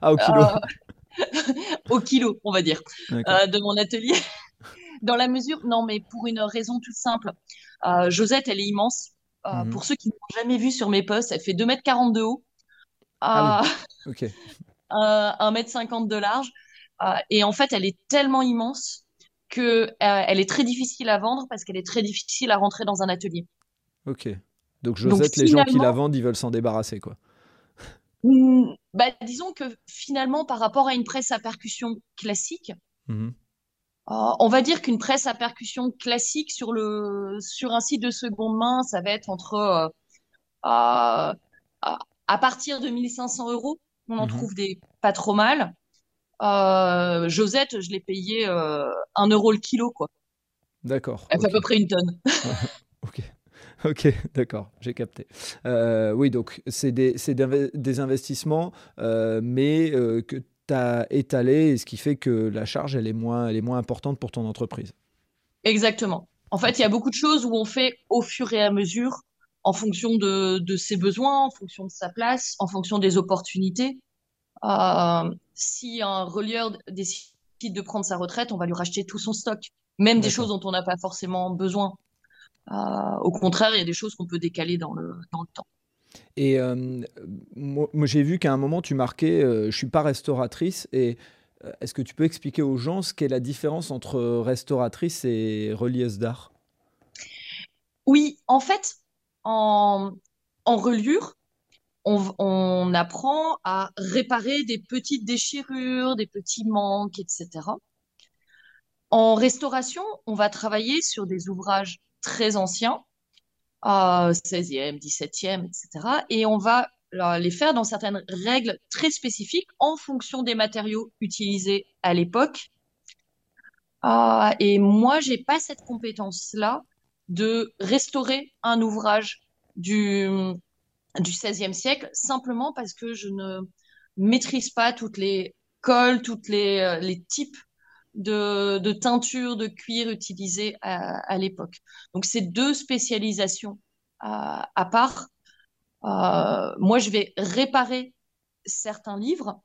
Ah, au kilo. au kilo, on va dire, de mon atelier dans la mesure, non, mais pour une raison toute simple. Euh, Josette, elle est immense. Euh, mmh. Pour ceux qui ne l'ont jamais vue sur mes posts, elle fait 2m40 de haut. Ah, oui. ok. Euh, 1m50 de large. Euh, et en fait, elle est tellement immense que euh, elle est très difficile à vendre parce qu'elle est très difficile à rentrer dans un atelier. Ok. Donc Josette, Donc, les gens qui la vendent, ils veulent s'en débarrasser, quoi. Hmm, bah, disons que finalement, par rapport à une presse à percussion classique, mmh. Euh, on va dire qu'une presse à percussion classique sur le sur un site de seconde main, ça va être entre euh, à, à, partir de 1500 euros, on en mmh. trouve des pas trop mal. Josette, je l'ai payé un euro le kilo, quoi. D'accord. Elle fait à peu près une tonne. ok. Ok, d'accord, j'ai capté. oui, donc c'est des, des, investissements, mais que tu as étalé, ce qui fait que la charge, elle est, moins, elle est moins importante pour ton entreprise. Exactement. En fait, il y a beaucoup de choses où on fait au fur et à mesure, en fonction de, de ses besoins, en fonction de sa place, en fonction des opportunités. Euh, si un relieur décide de prendre sa retraite, on va lui racheter tout son stock, même des choses dont on n'a pas forcément besoin. Euh, au contraire, il y a des choses qu'on peut décaler dans le, dans le temps. Et euh, moi, j'ai vu qu'à un moment, tu marquais Je Je suis pas restauratrice. Et est-ce que tu peux expliquer aux gens ce qu'est la différence entre restauratrice et relieuse d'art? Oui, en fait, en, en reliure, on, apprend à réparer des petites déchirures, des petits manques, etc. En restauration, on va travailler sur des ouvrages très anciens, 16e, 17e, etc. Et on va les faire dans certaines règles très spécifiques en fonction des matériaux utilisés à l'époque. Euh, et moi, j'ai pas cette compétence-là de restaurer un ouvrage du, du XVIe siècle simplement parce que je ne maîtrise pas toutes les cols, toutes les, euh, les types de, de teinture de cuir utilisées à, à l'époque. Donc, c'est deux spécialisations à, à part. Euh, moi, je vais réparer certains livres,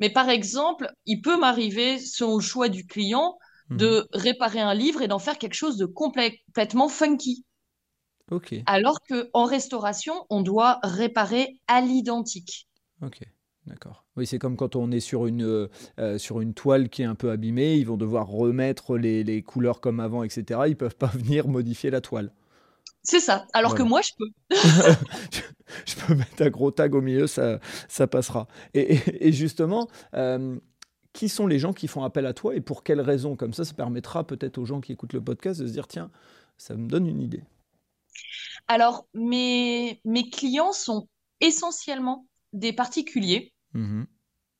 mais par exemple, il peut m'arriver, selon le choix du client, de mhm. réparer un livre et d'en faire quelque chose de complètement funky. Alors qu'en restauration, on doit réparer à l'identique. Ok, d'accord. Oui, c'est comme quand on est sur une, euh, euh, sur une toile qui est un peu abîmée, ils vont devoir remettre les, les couleurs comme avant, etc. Ils peuvent pas venir modifier la toile. C'est ça. Alors que moi, je peux. je peux mettre un gros tag au milieu, ça, ça passera. Et, justement, euh, qui sont les gens qui font appel à toi et pour quelles raisons? Comme ça, ça permettra peut-être aux gens qui écoutent le podcast de se dire tiens, ça me donne une idée. Alors, mes, mes clients sont essentiellement des particuliers mmh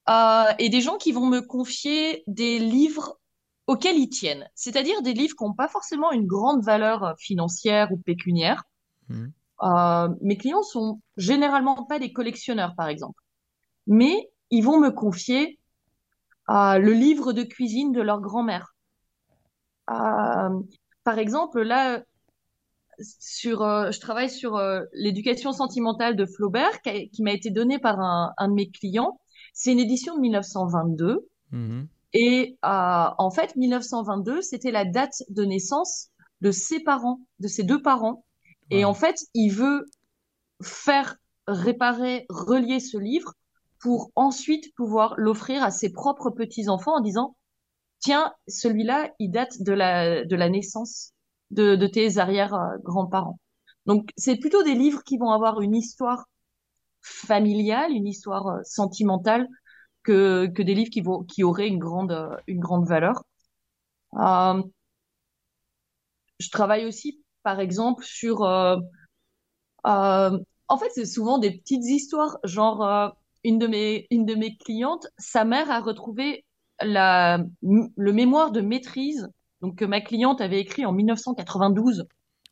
euh, et des gens qui vont me confier des livres auxquels ils tiennent, c'est-à-dire des livres qui n'ont pas forcément une grande valeur financière ou pécuniaire. Mmh. Euh, mes clients sont généralement pas des collectionneurs, par exemple, mais ils vont me confier euh, le livre de cuisine de leur grand-mère. par exemple, là, sur, euh, je travaille sur euh, l'éducation sentimentale de Flaubert, qui, m'a été donnée par un, un, de mes clients. C'est une édition de 1922. Mmh Et euh, en fait, 1922, c'était la date de naissance de ses parents, de ses deux parents. Et en fait, il veut faire réparer, relier ce livre pour ensuite pouvoir l'offrir à ses propres petits-enfants en disant, tiens, celui-là, il date de la, de la naissance de, tes arrière-grands-parents. Donc, c'est plutôt des livres qui vont avoir une histoire familiale, une histoire euh, sentimentale, que, que des livres qui, vont, qui auraient une grande, euh, une grande valeur. Euh, je travaille aussi, par exemple, sur... Euh, euh, en fait, c'est souvent des petites histoires, genre une de mes une de mes clientes, sa mère a retrouvé la le mémoire de maîtrise donc que ma cliente avait écrit en 1992.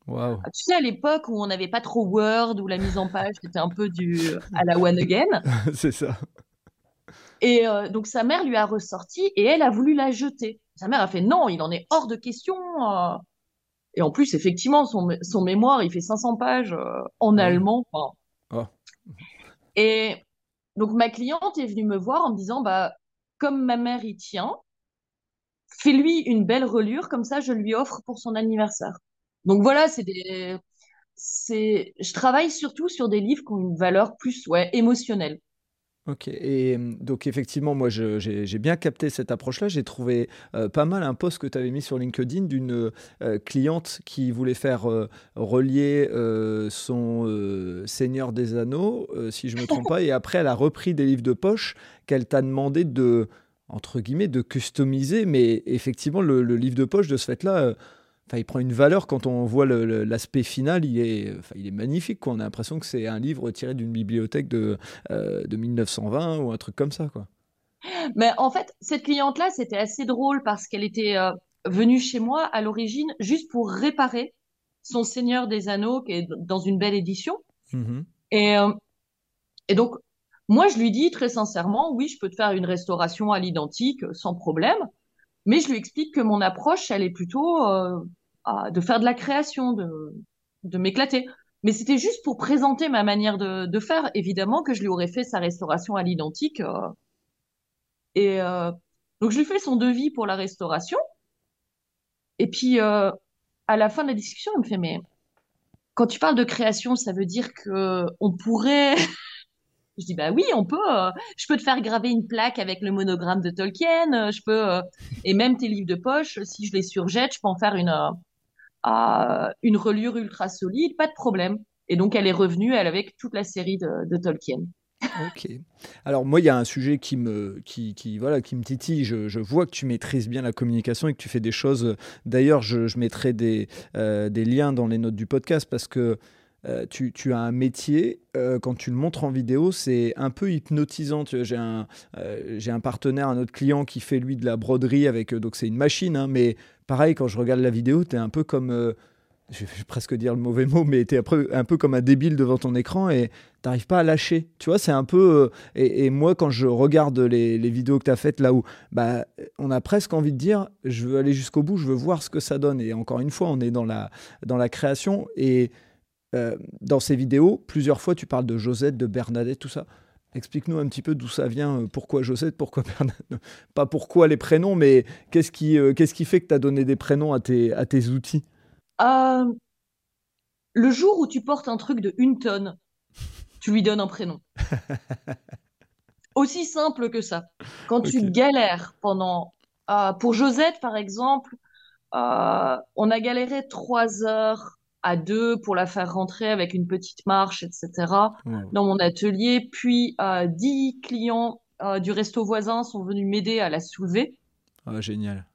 Wow. Tu sais, à l'époque où on n'avait pas trop Word, où la mise en page était un peu du à la one again. C'est ça. Et euh, donc sa mère lui a ressorti et elle a voulu la jeter. Sa mère a fait non, il en est hors de question. Euh. Et en plus, effectivement, son, son mémoire, il fait 500 pages euh, en allemand. Oh. Et donc ma cliente est venue me voir en me disant bah comme ma mère y tient, fais-lui une belle relure, comme ça je lui offre pour son anniversaire. Donc voilà, c'est des, c'est, je travaille surtout sur des livres qui ont une valeur plus ouais, émotionnelle. Ok, et donc effectivement, moi j'ai bien capté cette approche-là. J'ai trouvé euh, pas mal un post que tu avais mis sur LinkedIn d'une euh, cliente qui voulait faire euh, relier son Seigneur des Anneaux, si je ne me trompe pas, et après elle a repris des livres de poche qu'elle t'a demandé de entre guillemets, de customiser. Mais effectivement, le, livre de poche de ce fait-là, euh, il prend une valeur quand on voit l'aspect final. Il est, il est magnifique. Quoi. On a l'impression que c'est un livre tiré d'une bibliothèque de, euh, de 1920 ou un truc comme ça. Quoi. Mais en fait, cette cliente-là, c'était assez drôle parce qu'elle était euh, venue chez moi à l'origine juste pour réparer son Seigneur des Anneaux qui est dans une belle édition. Mm-hmm. Et, euh, et donc, moi, je lui dis très sincèrement, oui, je peux te faire une restauration à l'identique sans problème. Mais je lui explique que mon approche, elle est plutôt euh, de faire de la création, de, de m'éclater. Mais c'était juste pour présenter ma manière de, de, faire. Évidemment que je lui aurais fait sa restauration à l'identique. Euh, et euh, donc, je lui fais son devis pour la restauration. Et puis, euh, à la fin de la discussion, il me fait, mais quand tu parles de création, ça veut dire que on pourrait... je dis, bah oui, on peut. Euh, je peux te faire graver une plaque avec le monogramme de Tolkien. Euh, je peux... Euh, et même tes livres de poche, si je les surjette, je peux en faire une, une reliure ultra solide, pas de problème. Et donc, elle est revenue, elle, avec toute la série de, Tolkien. Ok. Alors moi, il y a un sujet qui me, qui, voilà, qui me titille. Je, vois que tu maîtrises bien la communication et que tu fais des choses. D'ailleurs, je, mettrai des, euh, des liens dans les notes du podcast parce que euh, tu, tu, as un métier, euh, quand tu le montres en vidéo, c'est un peu hypnotisant. J'ai un, j'ai un partenaire, un autre client qui fait lui de la broderie avec, donc c'est une machine, hein, mais pareil, quand je regarde la vidéo, tu es un peu comme je vais presque dire le mauvais mot, mais tu es un peu comme un débile devant ton écran et t'arrives pas à lâcher. Tu vois, c'est un peu. Euh, et, moi, quand je regarde les, vidéos que tu as faites là où bah, on a presque envie de dire je veux aller jusqu'au bout, je veux voir ce que ça donne. Et encore une fois, on est dans la, dans la création. Et euh, dans ces vidéos, plusieurs fois, tu parles de Josette, de Bernadette, tout ça. Explique-nous un petit peu d'où ça vient, euh, pourquoi Josette, pourquoi Bernadette. Pas pourquoi les prénoms, mais qu'est-ce qui, qu'est-ce qui fait que tu as donné des prénoms à tes, à tes outils? Euh, le jour où tu portes un truc de une tonne, tu lui donnes un prénom. Aussi simple que ça. Quand tu galères pendant... Euh, pour Josette, par exemple, euh, on a galéré trois heures à deux pour la faire rentrer avec une petite marche, etc. dans mon atelier. Puis dix clients du resto voisin sont venus m'aider à la soulever. Ah, génial.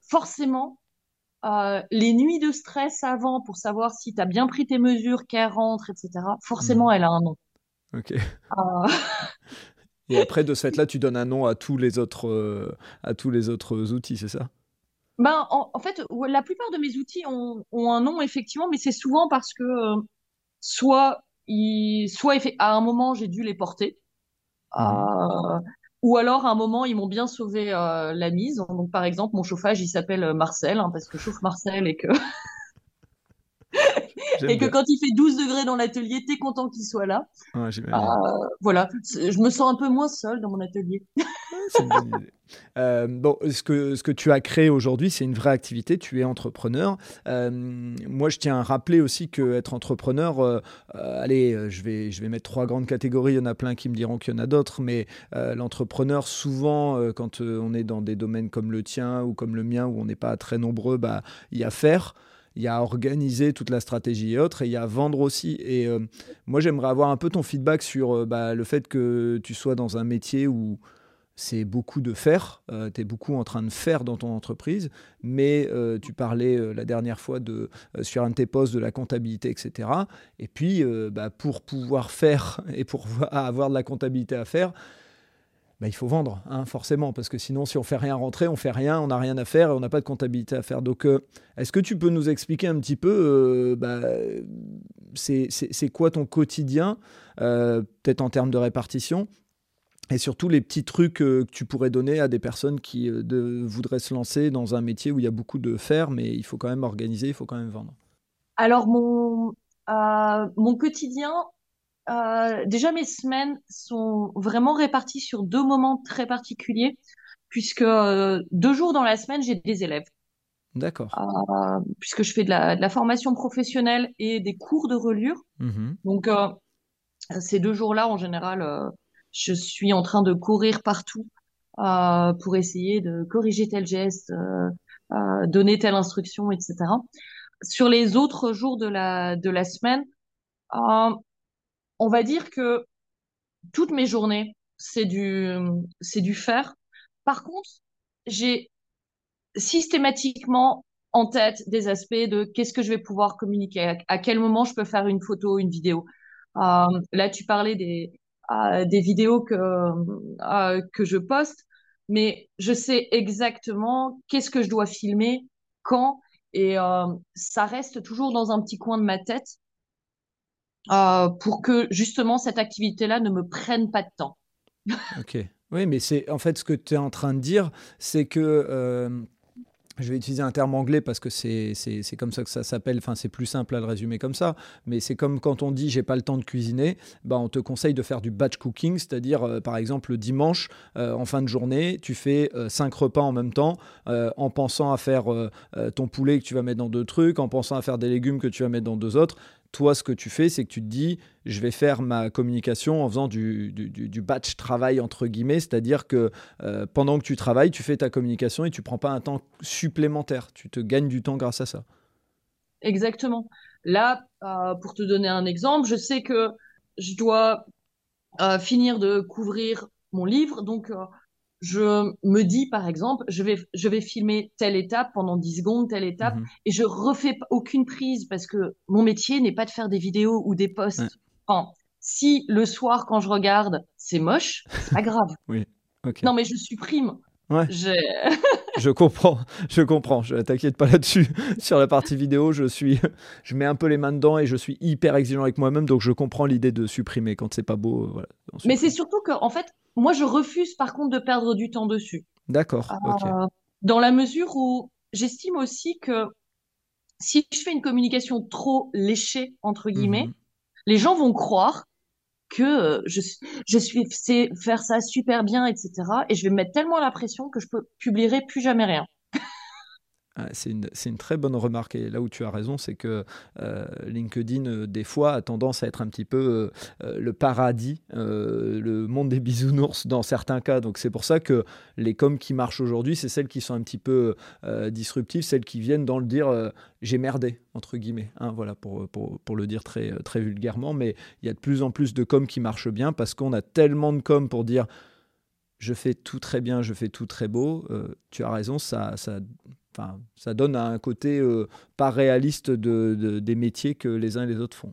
forcément, euh, les nuits de stress avant pour savoir si tu as bien pris tes mesures, qu'elle rentre, etc. Forcément, hmm. elle a un nom. Ok. Euh. Et après, de ce fait-là, tu donnes un nom à tous les autres, euh, à tous les autres outils, c'est ça? Ben, en, fait, la plupart de mes outils ont, un nom, effectivement, mais c'est souvent parce que soit, soit à un moment, j'ai dû les porter. Mmh. Ou alors, à un moment, ils m'ont bien sauvé euh, la mise. Donc, par exemple, mon chauffage, il s'appelle euh, Marcel, hein, parce que je chauffe Marcel et que... et que quand il fait 12 degrés dans l'atelier, t'es content qu'il soit là. Euh, voilà, je me sens un peu moins seule dans mon atelier. Euh, bon, ce que, ce que tu as créé aujourd'hui, c'est une vraie activité. Tu es entrepreneur. Euh, moi, je tiens à rappeler aussi qu'être entrepreneur, allez, je vais, je vais mettre trois grandes catégories. Il y en a plein qui me diront qu'il y en a d'autres, mais l'entrepreneur, souvent, quand on est dans des domaines comme le tien ou comme le mien, où on n'est pas très nombreux, bah, il y a faire il y a organiser toute la stratégie et autres, et il y a vendre aussi. Et euh, moi, j'aimerais avoir un peu ton feedback sur euh, bah, le fait que tu sois dans un métier où c'est beaucoup de faire, euh, tu es beaucoup en train de faire dans ton entreprise, mais tu parlais la dernière fois de, sur un de tes postes de la comptabilité, etc. Et puis, bah, pour pouvoir faire et pour avoir de la comptabilité à faire, bah, il faut vendre, hein, forcément, parce que sinon, si on fait rien rentrer, on fait rien, on n'a rien à faire et on n'a pas de comptabilité à faire. Donc, euh, est-ce que tu peux nous expliquer un petit peu, euh, bah, c'est quoi ton quotidien, euh, peut-être en termes de répartition, et surtout les petits trucs que tu pourrais donner à des personnes qui voudraient se lancer dans un métier où il y a beaucoup de faire, mais il faut quand même organiser, il faut quand même vendre. Alors, mon, mon quotidien, euh, déjà, mes semaines sont vraiment réparties sur deux moments très particuliers, puisque euh, deux jours dans la semaine, j'ai des élèves. D'accord. Euh, puisque je fais de la, de la, formation professionnelle et des cours de relure. Mmh Donc, ces deux jours-là, en général, je suis en train de courir partout pour essayer de corriger tel geste, donner telle instruction, etc. Sur les autres jours de la, de la semaine, on va dire que toutes mes journées, c'est du, c'est du faire. Par contre, j'ai systématiquement en tête des aspects de qu'est-ce que je vais pouvoir communiquer, à, quel moment je peux faire une photo, une vidéo. Euh, là, tu parlais des, des vidéos que, que je poste, mais je sais exactement qu'est-ce que je dois filmer, quand, et ça reste toujours dans un petit coin de ma tête pour que justement cette activité-là ne me prenne pas de temps. ok. Oui, mais c'est en fait ce que tu es en train de dire, c'est que je vais utiliser un terme anglais parce que c'est comme ça que ça s'appelle, enfin c'est plus simple à le résumer comme ça, mais c'est comme quand on dit j'ai pas le temps de cuisiner, bah on te conseille de faire du batch cooking, c'est-à-dire euh, par exemple le dimanche euh, en fin de journée, tu fais euh, cinq repas en même temps en pensant à faire ton poulet que tu vas mettre dans deux trucs, en pensant à faire des légumes que tu vas mettre dans deux autres, toi, ce que tu fais, c'est que tu te dis, je vais faire ma communication en faisant du, du, batch travail, entre guillemets, c'est-à-dire que euh, pendant que tu travailles, tu fais ta communication et tu prends pas un temps supplémentaire. Tu te gagnes du temps grâce à ça. Exactement. Là, euh, pour te donner un exemple, je sais que je dois euh, finir de couvrir mon livre, donc je me dis, par exemple, je vais, je vais filmer telle étape pendant 10 secondes, telle étape, mhm. et je refais aucune prise parce que mon métier n'est pas de faire des vidéos ou des posts. Enfin, si le soir, quand je regarde, c'est moche, c'est pas grave. oui. Non, mais je supprime. Ouais. je comprends, je comprends. Je t'inquiète pas là-dessus. Sur la partie vidéo, je suis, je mets un peu les mains dedans et je suis hyper exigeant avec moi-même, donc je comprends l'idée de supprimer quand c'est pas beau. Voilà, mais c'est surtout que, en fait, moi, je refuse par contre de perdre du temps dessus. D'accord. Euh, dans la mesure où j'estime aussi que si je fais une communication trop léchée, entre guillemets, mhm. les gens vont croire que euh, je, je suis sais faire ça super bien, etc. Et je vais mettre tellement la pression que je ne publierai plus jamais rien. Ah, c'est une, une, très bonne remarque. Et là où tu as raison, c'est que euh, LinkedIn, euh, des fois, a tendance à être un petit peu euh, le paradis, le monde des bisounours dans certains cas. Donc c'est pour ça que les coms qui marchent aujourd'hui, c'est celles qui sont un petit peu disruptives, celles qui viennent dans le dire j'ai merdé, entre guillemets. Hein, voilà, pour, pour, pour, le dire très, très vulgairement. Mais il y a de plus en plus de coms qui marchent bien parce qu'on a tellement de coms pour dire je fais tout très bien, je fais tout très beau. tu as raison, ça, ça Enfin, ça donne un côté euh, pas réaliste de, des métiers que les uns et les autres font.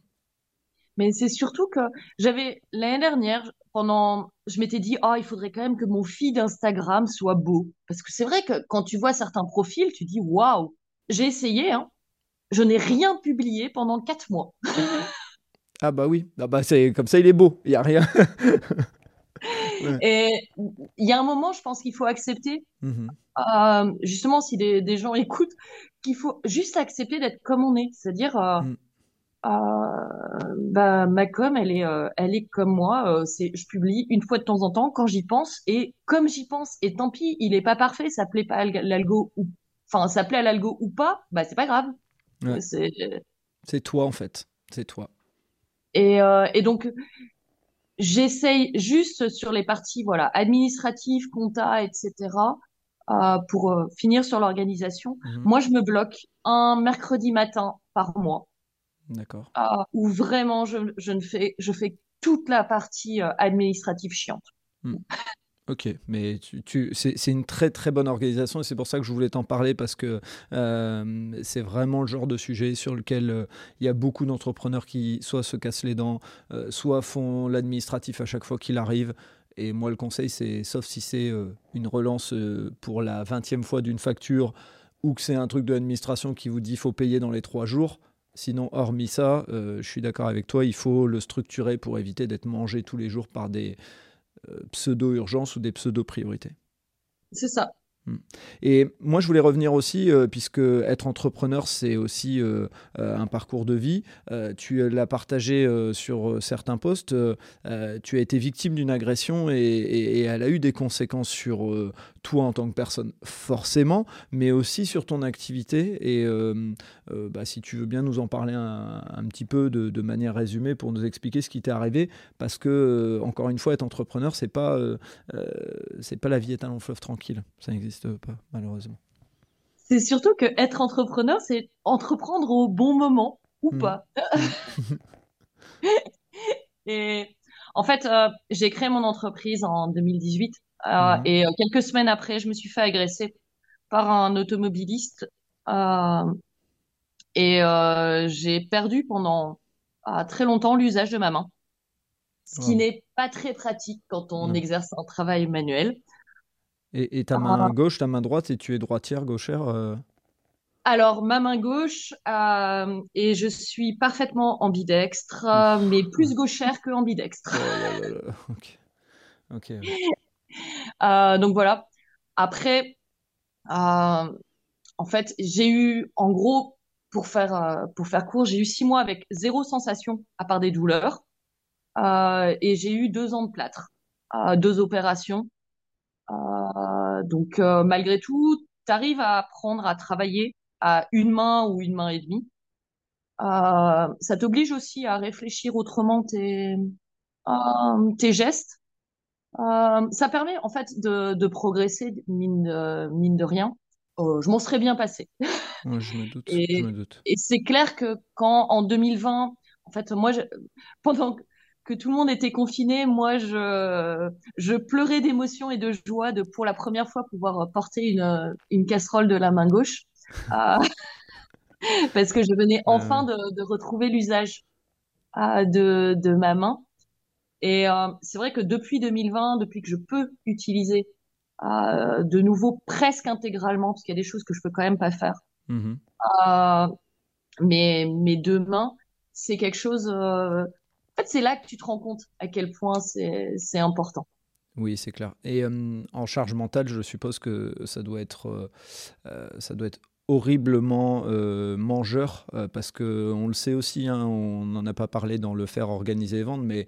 Mais c'est surtout que j'avais l'année dernière, pendant, je m'étais dit, ah, il faudrait quand même que mon feed Instagram soit beau. Parce que c'est vrai que quand tu vois certains profils, tu dis, waouh, j'ai essayé, hein. je n'ai rien publié pendant quatre mois. ah bah oui, ah bah c'est comme ça, il est beau, il y a rien. Et il y a un moment, je pense qu'il faut accepter, mmh euh, justement, si des, gens écoutent, qu'il faut juste accepter d'être comme on est. C'est-à-dire, euh, mmh. euh, bah, ma com, elle est, elle est comme moi. c'est, je publie une fois de temps en temps quand j'y pense. Et comme j'y pense, et tant pis, il est pas parfait, ça plaît pas à l'algo ou, enfin, ça plaît à l'algo ou pas, bah, c'est pas grave. C'est toi, en fait. C'est toi. Et, et donc, J'essaye juste sur les parties voilà administratives, compta, etc. Euh, pour euh, finir sur l'organisation. Mhm. Moi, je me bloque un mercredi matin par mois. D'accord. Euh, où vraiment je, je, ne fais je fais toute la partie administrative chiante. Hmm. Ok, mais tu, c'est une très très bonne organisation et c'est pour ça que je voulais t'en parler parce que euh, c'est vraiment le genre de sujet sur lequel euh, il y a beaucoup d'entrepreneurs qui soit se cassent les dents, euh, soit font l'administratif à chaque fois qu'il arrive. Et moi, le conseil, c'est sauf si c'est une relance pour la 20e fois d'une facture ou que c'est un truc de l'administration qui vous dit faut payer dans les trois jours. Sinon, hormis ça, je suis d'accord avec toi, il faut le structurer pour éviter d'être mangé tous les jours par des euh, pseudo-urgence ou des pseudo-priorités. C'est ça. Hmm. Et moi, je voulais revenir aussi, euh, puisque être entrepreneur, c'est aussi euh, un parcours de vie. tu l'as partagé sur certains postes. tu as été victime d'une agression et, elle a eu des conséquences sur toi en tant que personne, forcément, mais aussi sur ton activité. Et euh, euh, bah, si tu veux bien nous en parler un, petit peu de, manière résumée pour nous expliquer ce qui t'est arrivé, parce que, euh, encore une fois, être entrepreneur, c'est pas, c'est pas la vie est un long fleuve tranquille. Ça n'existe pas, malheureusement. C'est surtout que être entrepreneur, c'est entreprendre au bon moment ou hmm. pas. Et en fait, j'ai créé mon entreprise en 2018 euh, mhm. Et euh, quelques semaines après, je me suis fait agresser par un automobiliste. Euh, et j'ai perdu pendant très longtemps l'usage de ma main. Ce qui n'est pas très pratique quand on exerce un travail manuel. Et, ta main gauche, ta main droite, et tu es droitière, gauchère alors, ma main gauche, euh, et je suis parfaitement ambidextre, mais plus gauchère que ambidextre. Oh ok. Euh, donc voilà. Après, euh, en fait, j'ai eu, en gros, pour faire, pour faire court, j'ai eu six mois avec zéro sensation à part des douleurs. et j'ai eu deux ans de plâtre, deux opérations. Donc, malgré tout, tu arrives à apprendre à travailler à une main ou une main et demie. Euh, ça t'oblige aussi à réfléchir autrement tes, euh, tes gestes. Euh, ça permet en fait de, de progresser, mine de, mine de rien. je m'en serais bien passé. je me doute. et, et c'est clair que quand en 2020, en fait, moi, je, pendant que tout le monde était confiné, moi, je, je pleurais d'émotion et de joie de pour la première fois pouvoir porter une, une casserole de la main gauche. Euh, parce que je venais enfin de, retrouver l'usage euh, de, de, ma main. Et euh, c'est vrai que depuis 2020, depuis que je peux utiliser de nouveau presque intégralement, parce qu'il y a des choses que je peux quand même pas faire, mmh mais mes deux mains, c'est quelque chose. C'est là que tu te rends compte à quel point c'est important. Oui, c'est clair. Et en charge mentale, je suppose que ça doit être, ça doit être horriblement euh, mangeur, euh, parce que on le sait aussi, hein, on n'en a pas parlé dans le faire organiser et vendre, mais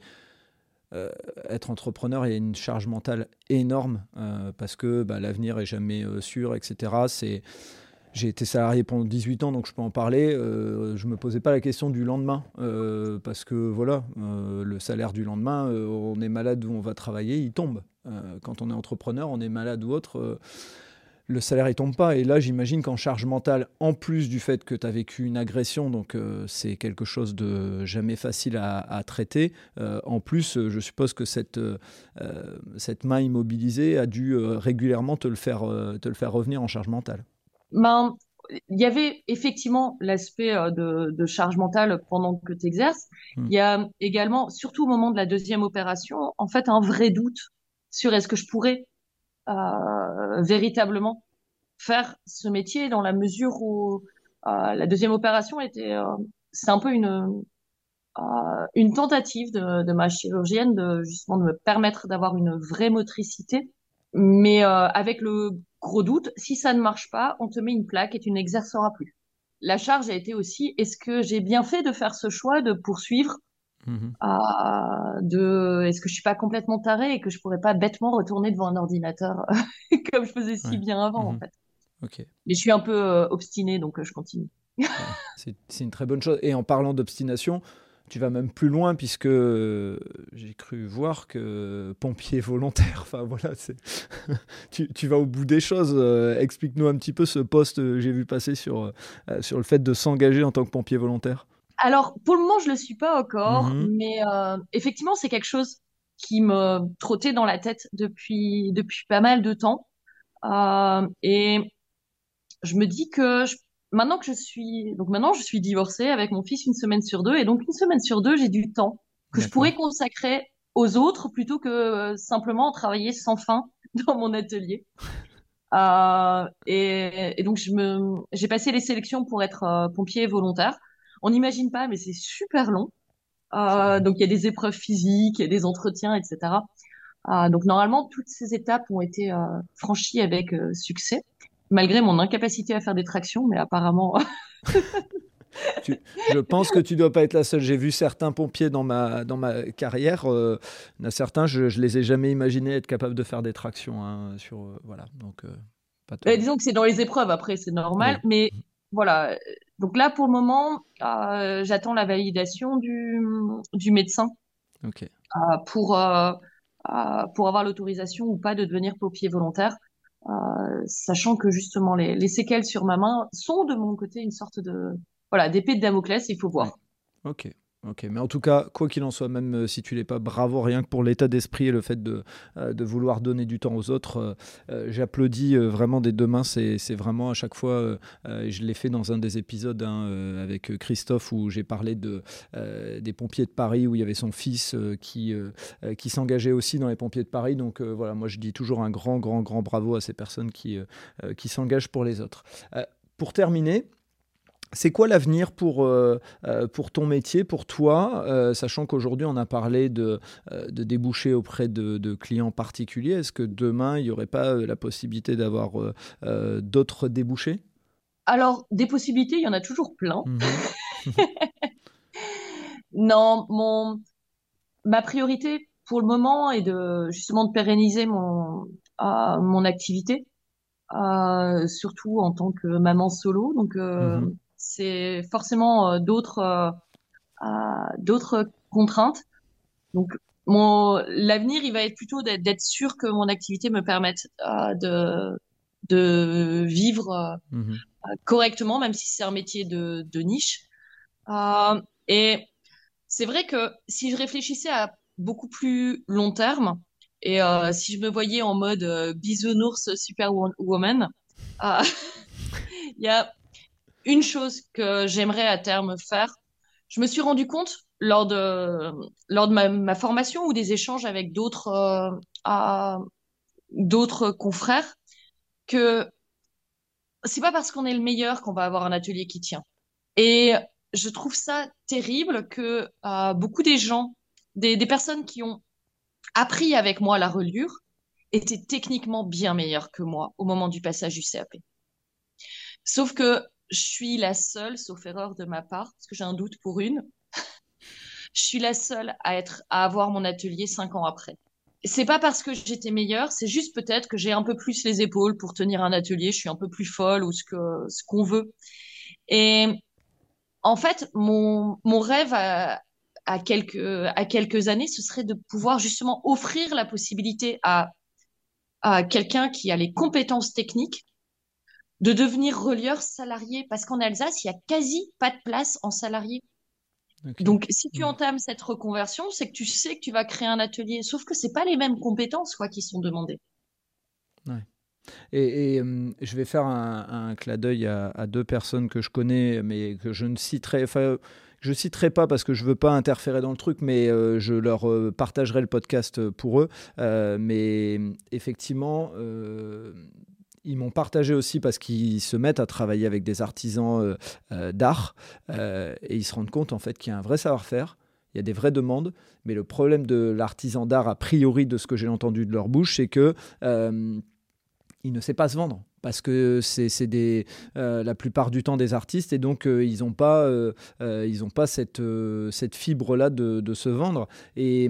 euh, être entrepreneur, il y a une charge mentale énorme, parce que bah, l'avenir est jamais sûr, etc. C'est j'ai été salarié pendant 18 ans, donc je peux en parler. je ne me posais pas la question du lendemain, parce que voilà, le salaire du lendemain, on est malade ou on va travailler, il tombe. quand on est entrepreneur, on est malade ou autre le salaire ne tombe pas. Et là, j'imagine qu'en charge mentale, en plus du fait que tu as vécu une agression, donc euh, c'est quelque chose de jamais facile à, traiter, euh, en plus, je suppose que cette, euh, cette main immobilisée a dû régulièrement te le, faire, te le faire revenir en charge mentale. Ben, il y avait effectivement l'aspect de, charge mentale pendant que tu exerces. Hmm. Il y a également, surtout au moment de la deuxième opération, en fait, un vrai doute sur est-ce que je pourrais euh, véritablement faire ce métier dans la mesure où euh, la deuxième opération était, euh, c'est un peu une une tentative de, de, ma chirurgienne de justement de me permettre d'avoir une vraie motricité, mais avec le gros doute, si ça ne marche pas, on te met une plaque et tu n'exerceras plus. La charge a été aussi, est-ce que j'ai bien fait de faire ce choix de poursuivre Mmh de est-ce que je suis pas complètement tarée et que je pourrais pas bêtement retourner devant un ordinateur comme je faisais si bien avant en mmh fait. Mais je suis un peu euh, obstinée donc euh, je continue. c'est une très bonne chose. Et en parlant d'obstination, tu vas même plus loin puisque euh, j'ai cru voir que pompier volontaire, enfin voilà, tu, tu, vas au bout des choses. Explique-nous un petit peu ce poste que j'ai vu passer sur, sur le fait de s'engager en tant que pompier volontaire. Alors, pour le moment, je le suis pas encore, mhm. mais euh, effectivement, c'est quelque chose qui me trottait dans la tête depuis depuis pas mal de temps. Euh, et je me dis que maintenant que je suis donc maintenant je suis divorcée avec mon fils une semaine sur deux, et donc une semaine sur deux, j'ai du temps que je pourrais consacrer aux autres plutôt que euh, simplement travailler sans fin dans mon atelier. et, et, donc je me j'ai passé les sélections pour être pompier volontaire. On n'imagine pas, mais c'est super long. Euh, donc il y a des épreuves physiques, il y a des entretiens, etc. Euh, donc normalement, toutes ces étapes ont été euh, franchies avec succès, malgré mon incapacité à faire des tractions, mais apparemment. je pense que tu dois pas être la seule. J'ai vu certains pompiers dans ma, dans ma carrière. Euh, certains, je, ne les ai jamais imaginés être capables de faire des tractions. Hein, sur, voilà, donc, disons que c'est dans les épreuves, après, c'est normal. Mais voilà, donc là, pour le moment, euh, j'attends la validation du, du médecin euh, pour, euh, pour avoir l'autorisation ou pas de devenir pompier volontaire, sachant que justement les, les, séquelles sur ma main sont de mon côté une sorte de voilà d'épée de Damoclès, il faut voir. Ok, mais en tout cas, quoi qu'il en soit, même euh, si tu l'es pas, bravo, rien que pour l'état d'esprit et le fait de, euh, de vouloir donner du temps aux autres. Euh, j'applaudis vraiment des deux mains. C'est vraiment à chaque fois, je l'ai fait dans un des épisodes hein, avec Christophe où j'ai parlé de, des pompiers de Paris, où il y avait son fils qui, qui s'engageait aussi dans les pompiers de Paris. Donc voilà, moi je dis toujours un grand, grand, grand bravo à ces personnes qui, qui s'engagent pour les autres. pour terminer, c'est quoi l'avenir pour, euh, euh, pour ton métier, pour toi, euh, sachant qu'aujourd'hui on a parlé de, de déboucher auprès de, clients particuliers Est-ce que demain il n'y aurait pas la possibilité d'avoir d'autres débouchés? Alors, des possibilités, il y en a toujours plein. Mhm. non, mon, ma priorité pour le moment est de justement de pérenniser mon, mon activité. surtout en tant que maman solo. Donc, mhm c'est forcément euh, d'autres euh, euh, d'autres contraintes. Donc mon l'avenir, il va être plutôt d'être sûr que mon activité me permette de de vivre mmh correctement, même si c'est un métier de, de niche. et c'est vrai que si je réfléchissais à beaucoup plus long terme, et si je me voyais en mode bisounours superwoman, il y a une chose que j'aimerais à terme faire. Je me suis rendu compte lors de lors de ma, formation ou des échanges avec d'autres euh, d'autres confrères que c'est pas parce qu'on est le meilleur qu'on va avoir un atelier qui tient. Et je trouve ça terrible que euh, beaucoup des gens, des, des personnes qui ont appris avec moi la reliure, étaient techniquement bien meilleurs que moi au moment du passage du CAP. Sauf que je suis la seule, sauf erreur de ma part, parce que j'ai un doute pour une, je suis la seule à être, à avoir mon atelier cinq ans après. C'est pas parce que j'étais meilleure, c'est juste peut-être que j'ai un peu plus les épaules pour tenir un atelier, je suis un peu plus folle ou ce que, ce qu'on veut. Et en fait, mon, mon rêve à, à quelques, à quelques années, ce serait de pouvoir justement offrir la possibilité à, à quelqu'un qui a les compétences techniques de devenir relieur salarié parce qu'en Alsace, il y a quasi pas de place en salarié. Donc, si tu entames cette reconversion, c'est que tu sais que tu vas créer un atelier. Sauf que c'est pas les mêmes compétences quoi qui sont demandées. Et, euh, je vais faire un, clin d'œil à, deux personnes que je connais, mais que je ne citerai. Enfin, je citerai pas parce que je veux pas interférer dans le truc, mais euh, je leur euh, partagerai le podcast pour eux. mais effectivement ils m'ont partagé aussi parce qu'ils se mettent à travailler avec des artisans euh, euh, d'art euh, et ils se rendent compte en fait qu'il y a un vrai savoir-faire, il y a des vraies demandes, mais le problème de l'artisan d'art, a priori de ce que j'ai entendu de leur bouche, c'est que il ne sait pas se vendre parce que c'est la plupart du temps des artistes et donc ils n'ont pas ils ont pas cette cette fibre là de, de se vendre et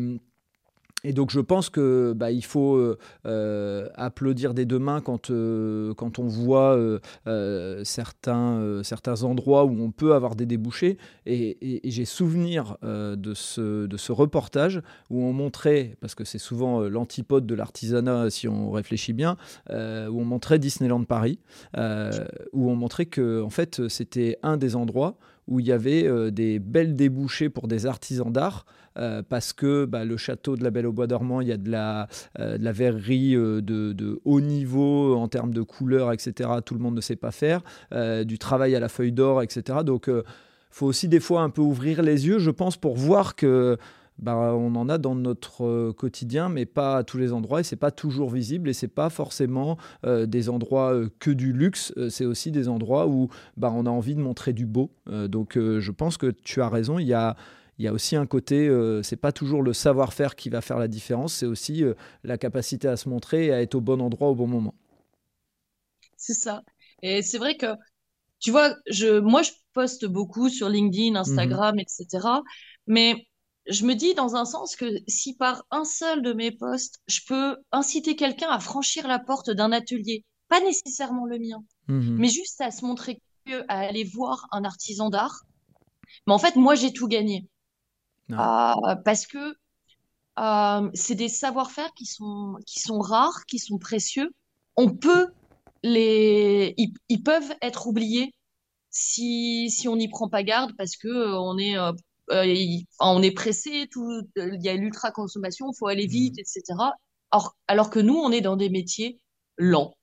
et donc je pense que bah, il faut euh, euh, applaudir des deux mains quand, euh, quand on voit certains, certains endroits où on peut avoir des débouchés. Et, j'ai souvenir de, ce, de ce reportage où on montrait, parce que c'est souvent l'antipode de l'artisanat si on réfléchit bien, où on montrait Disneyland Paris, où on montrait que en fait c'était un des endroits où il y avait des belles débouchés pour des artisans d'art. Euh, parce que bah, le château de la Belle au Bois dormant, il y a de la, euh, verrerie euh, de, haut niveau en termes de couleurs, etc. Tout le monde ne sait pas faire. du travail à la feuille d'or, etc. Donc, il faut aussi des fois un peu ouvrir les yeux, je pense, pour voir que bah, on en a dans notre quotidien, mais pas à tous les endroits, et c'est pas toujours visible, et c'est pas forcément des endroits que du luxe, c'est aussi des endroits où bah, on a envie de montrer du beau. donc je pense que tu as raison, il y a il y a aussi un côté, euh, c'est pas toujours le savoir-faire qui va faire la différence, c'est aussi euh, la capacité à se montrer et à être au bon endroit au bon moment. C'est ça. Et c'est vrai que, tu vois, je, moi, je poste beaucoup sur LinkedIn, Instagram, etc. Mais je me dis dans un sens que si par un seul de mes posts, je peux inciter quelqu'un à franchir la porte d'un atelier, pas nécessairement le mien, mhm. mais juste à se montrer à aller voir un artisan d'art, mais en fait, moi, j'ai tout gagné. Euh, parce que euh, c'est des savoir-faire qui sont, qui sont rares, qui sont précieux. On peut les, ils, peuvent être oubliés si, si on n'y prend pas garde parce que euh, on est on est pressé, tout, il y a l'ultra consommation, il faut aller vite, mmh. etc. Or, alors que nous, on est dans des métiers lents.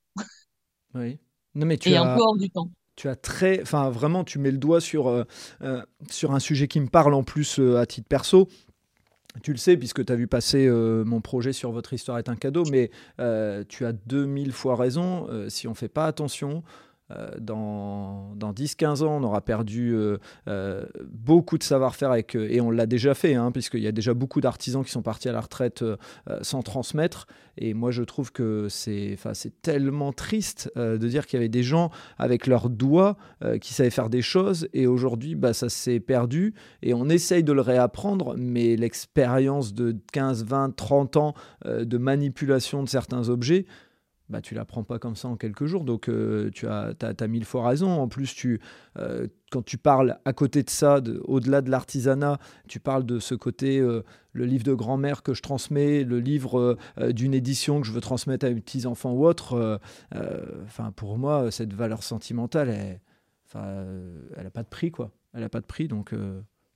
Oui. Non, mais tu et un peu hors du temps tu as très, enfin vraiment, tu mets le doigt sur, sur un sujet qui me parle en plus à titre perso. Tu le sais, puisque tu as vu passer euh, mon projet sur Votre histoire est un cadeau, mais euh, tu as 2000 fois raison. Euh, si on ne fait pas attention, euh, dans, dans 10-15 ans, on aura perdu euh, euh, beaucoup de savoir-faire avec, et on l'a déjà fait, hein, puisqu'il y a déjà beaucoup d'artisans qui sont partis à la retraite sans transmettre. Et moi, je trouve que c'est tellement triste de dire qu'il y avait des gens avec leurs doigts qui savaient faire des choses, et aujourd'hui, bah, ça s'est perdu, et on essaye de le réapprendre, mais l'expérience de 15, 20, 30 ans de manipulation de certains objets, bah, tu l'apprends pas comme ça en quelques jours. Donc, euh, tu as, as, mille fois raison. En plus, tu, euh, quand tu parles à côté de ça, au-delà de l'artisanat, tu parles de ce côté, euh, le livre de grand-mère que je transmets, le livre d'une édition que je veux transmettre à mes petits-enfants ou autres. Enfin, pour moi, cette valeur sentimentale, elle n'a pas de prix, quoi. Elle n'a pas de prix, donc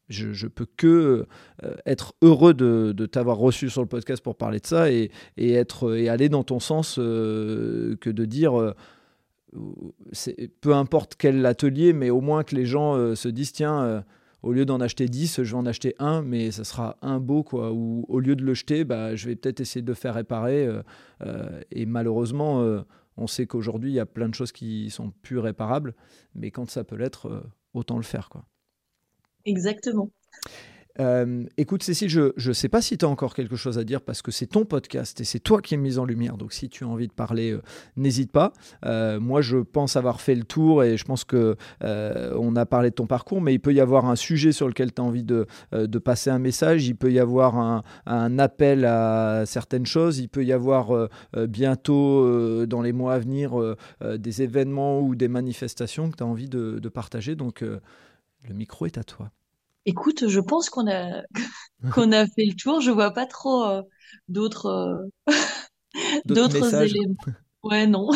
je, je peux que euh, être heureux de, t'avoir reçu sur le podcast pour parler de ça et, être et aller dans ton sens euh, que de dire euh, peu importe quel atelier, mais au moins que les gens se disent tiens, au lieu d'en acheter 10, je vais en acheter un, mais ça sera un beau quoi. Ou au lieu de le jeter, bah, je vais peut-être essayer de le faire réparer. et malheureusement, on sait qu'aujourd'hui il y a plein de choses qui sont plus réparables, mais quand ça peut l'être, autant le faire quoi. Exactement. Euh, écoute Cécile, je ne sais pas si tu as encore quelque chose à dire parce que c'est ton podcast et c'est toi qui es mise en lumière. Donc si tu as envie de parler, euh, n'hésite pas. Euh, moi, je pense avoir fait le tour et je pense que on a parlé de ton parcours, mais il peut y avoir un sujet sur lequel tu as envie de, de, passer un message. Il peut y avoir un, un, appel à certaines choses. Il peut y avoir bientôt, dans les mois à venir, des événements ou des manifestations que tu as envie de, de partager. Donc le micro est à toi. Écoute, je pense qu'on a qu'on a fait le tour. Je vois pas trop euh, d'autres euh, d'autres éléments. Ouais, non.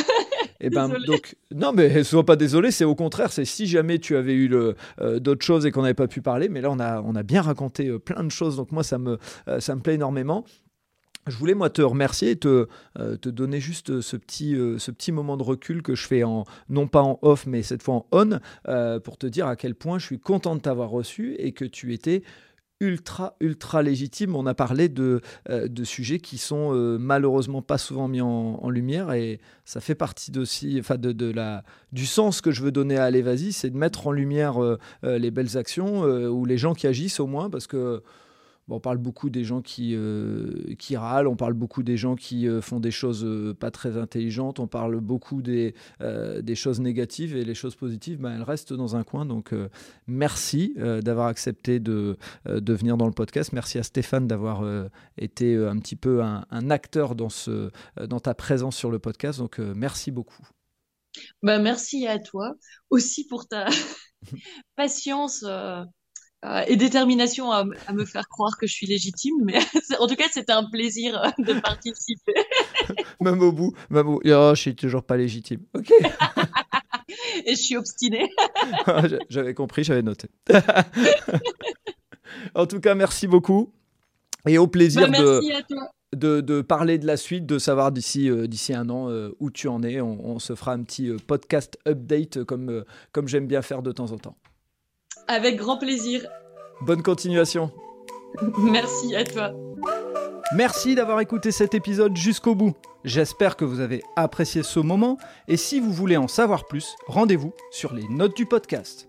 Eh ben, donc, non, mais sois pas désolé, c'est au contraire, c'est si jamais tu avais eu euh, d'autres choses et qu'on n'avait pas pu parler, mais là on a, on a bien raconté plein de choses, donc moi ça me, ça me plaît énormément. Je voulais moi te remercier et te, euh, te donner juste ce petit, euh, ce petit moment de recul que je fais en non pas en off mais cette fois en on euh, pour te dire à quel point je suis content de t'avoir reçu et que tu étais ultra ultra légitime. On a parlé de, de sujets qui sont malheureusement pas souvent mis en, lumière et ça fait partie aussi enfin de, de, la, du sens que je veux donner à Allez Vas-y, c'est de mettre en lumière les belles actions ou les gens qui agissent au moins parce que on parle beaucoup des gens qui, euh, qui râlent, on parle beaucoup des gens qui euh, font des choses euh, pas très intelligentes, on parle beaucoup des, choses négatives et les choses positives, ben, elles restent dans un coin. Donc merci d'avoir accepté de, de venir dans le podcast. Merci à Stéphane d'avoir été un petit peu un, acteur dans, ta présence sur le podcast. Donc merci beaucoup. Ben, merci à toi aussi pour ta patience euh, et détermination à, me faire croire que je suis légitime. Mais en tout cas, c'était un plaisir euh, de participer. même au bout, même au... Oh, je suis toujours pas légitime. Ok. et je suis obstinée. Ah, j'avais compris, j'avais noté. en tout cas, merci beaucoup. Et au plaisir bah, de, de, parler de la suite, de savoir d'ici euh, d'ici un an où tu en es. On, on, se fera un petit podcast update comme, comme j'aime bien faire de temps en temps. Avec grand plaisir. Bonne continuation. Merci à toi. Merci d'avoir écouté cet épisode jusqu'au bout. J'espère que vous avez apprécié ce moment et si vous voulez en savoir plus, rendez-vous sur les notes du podcast.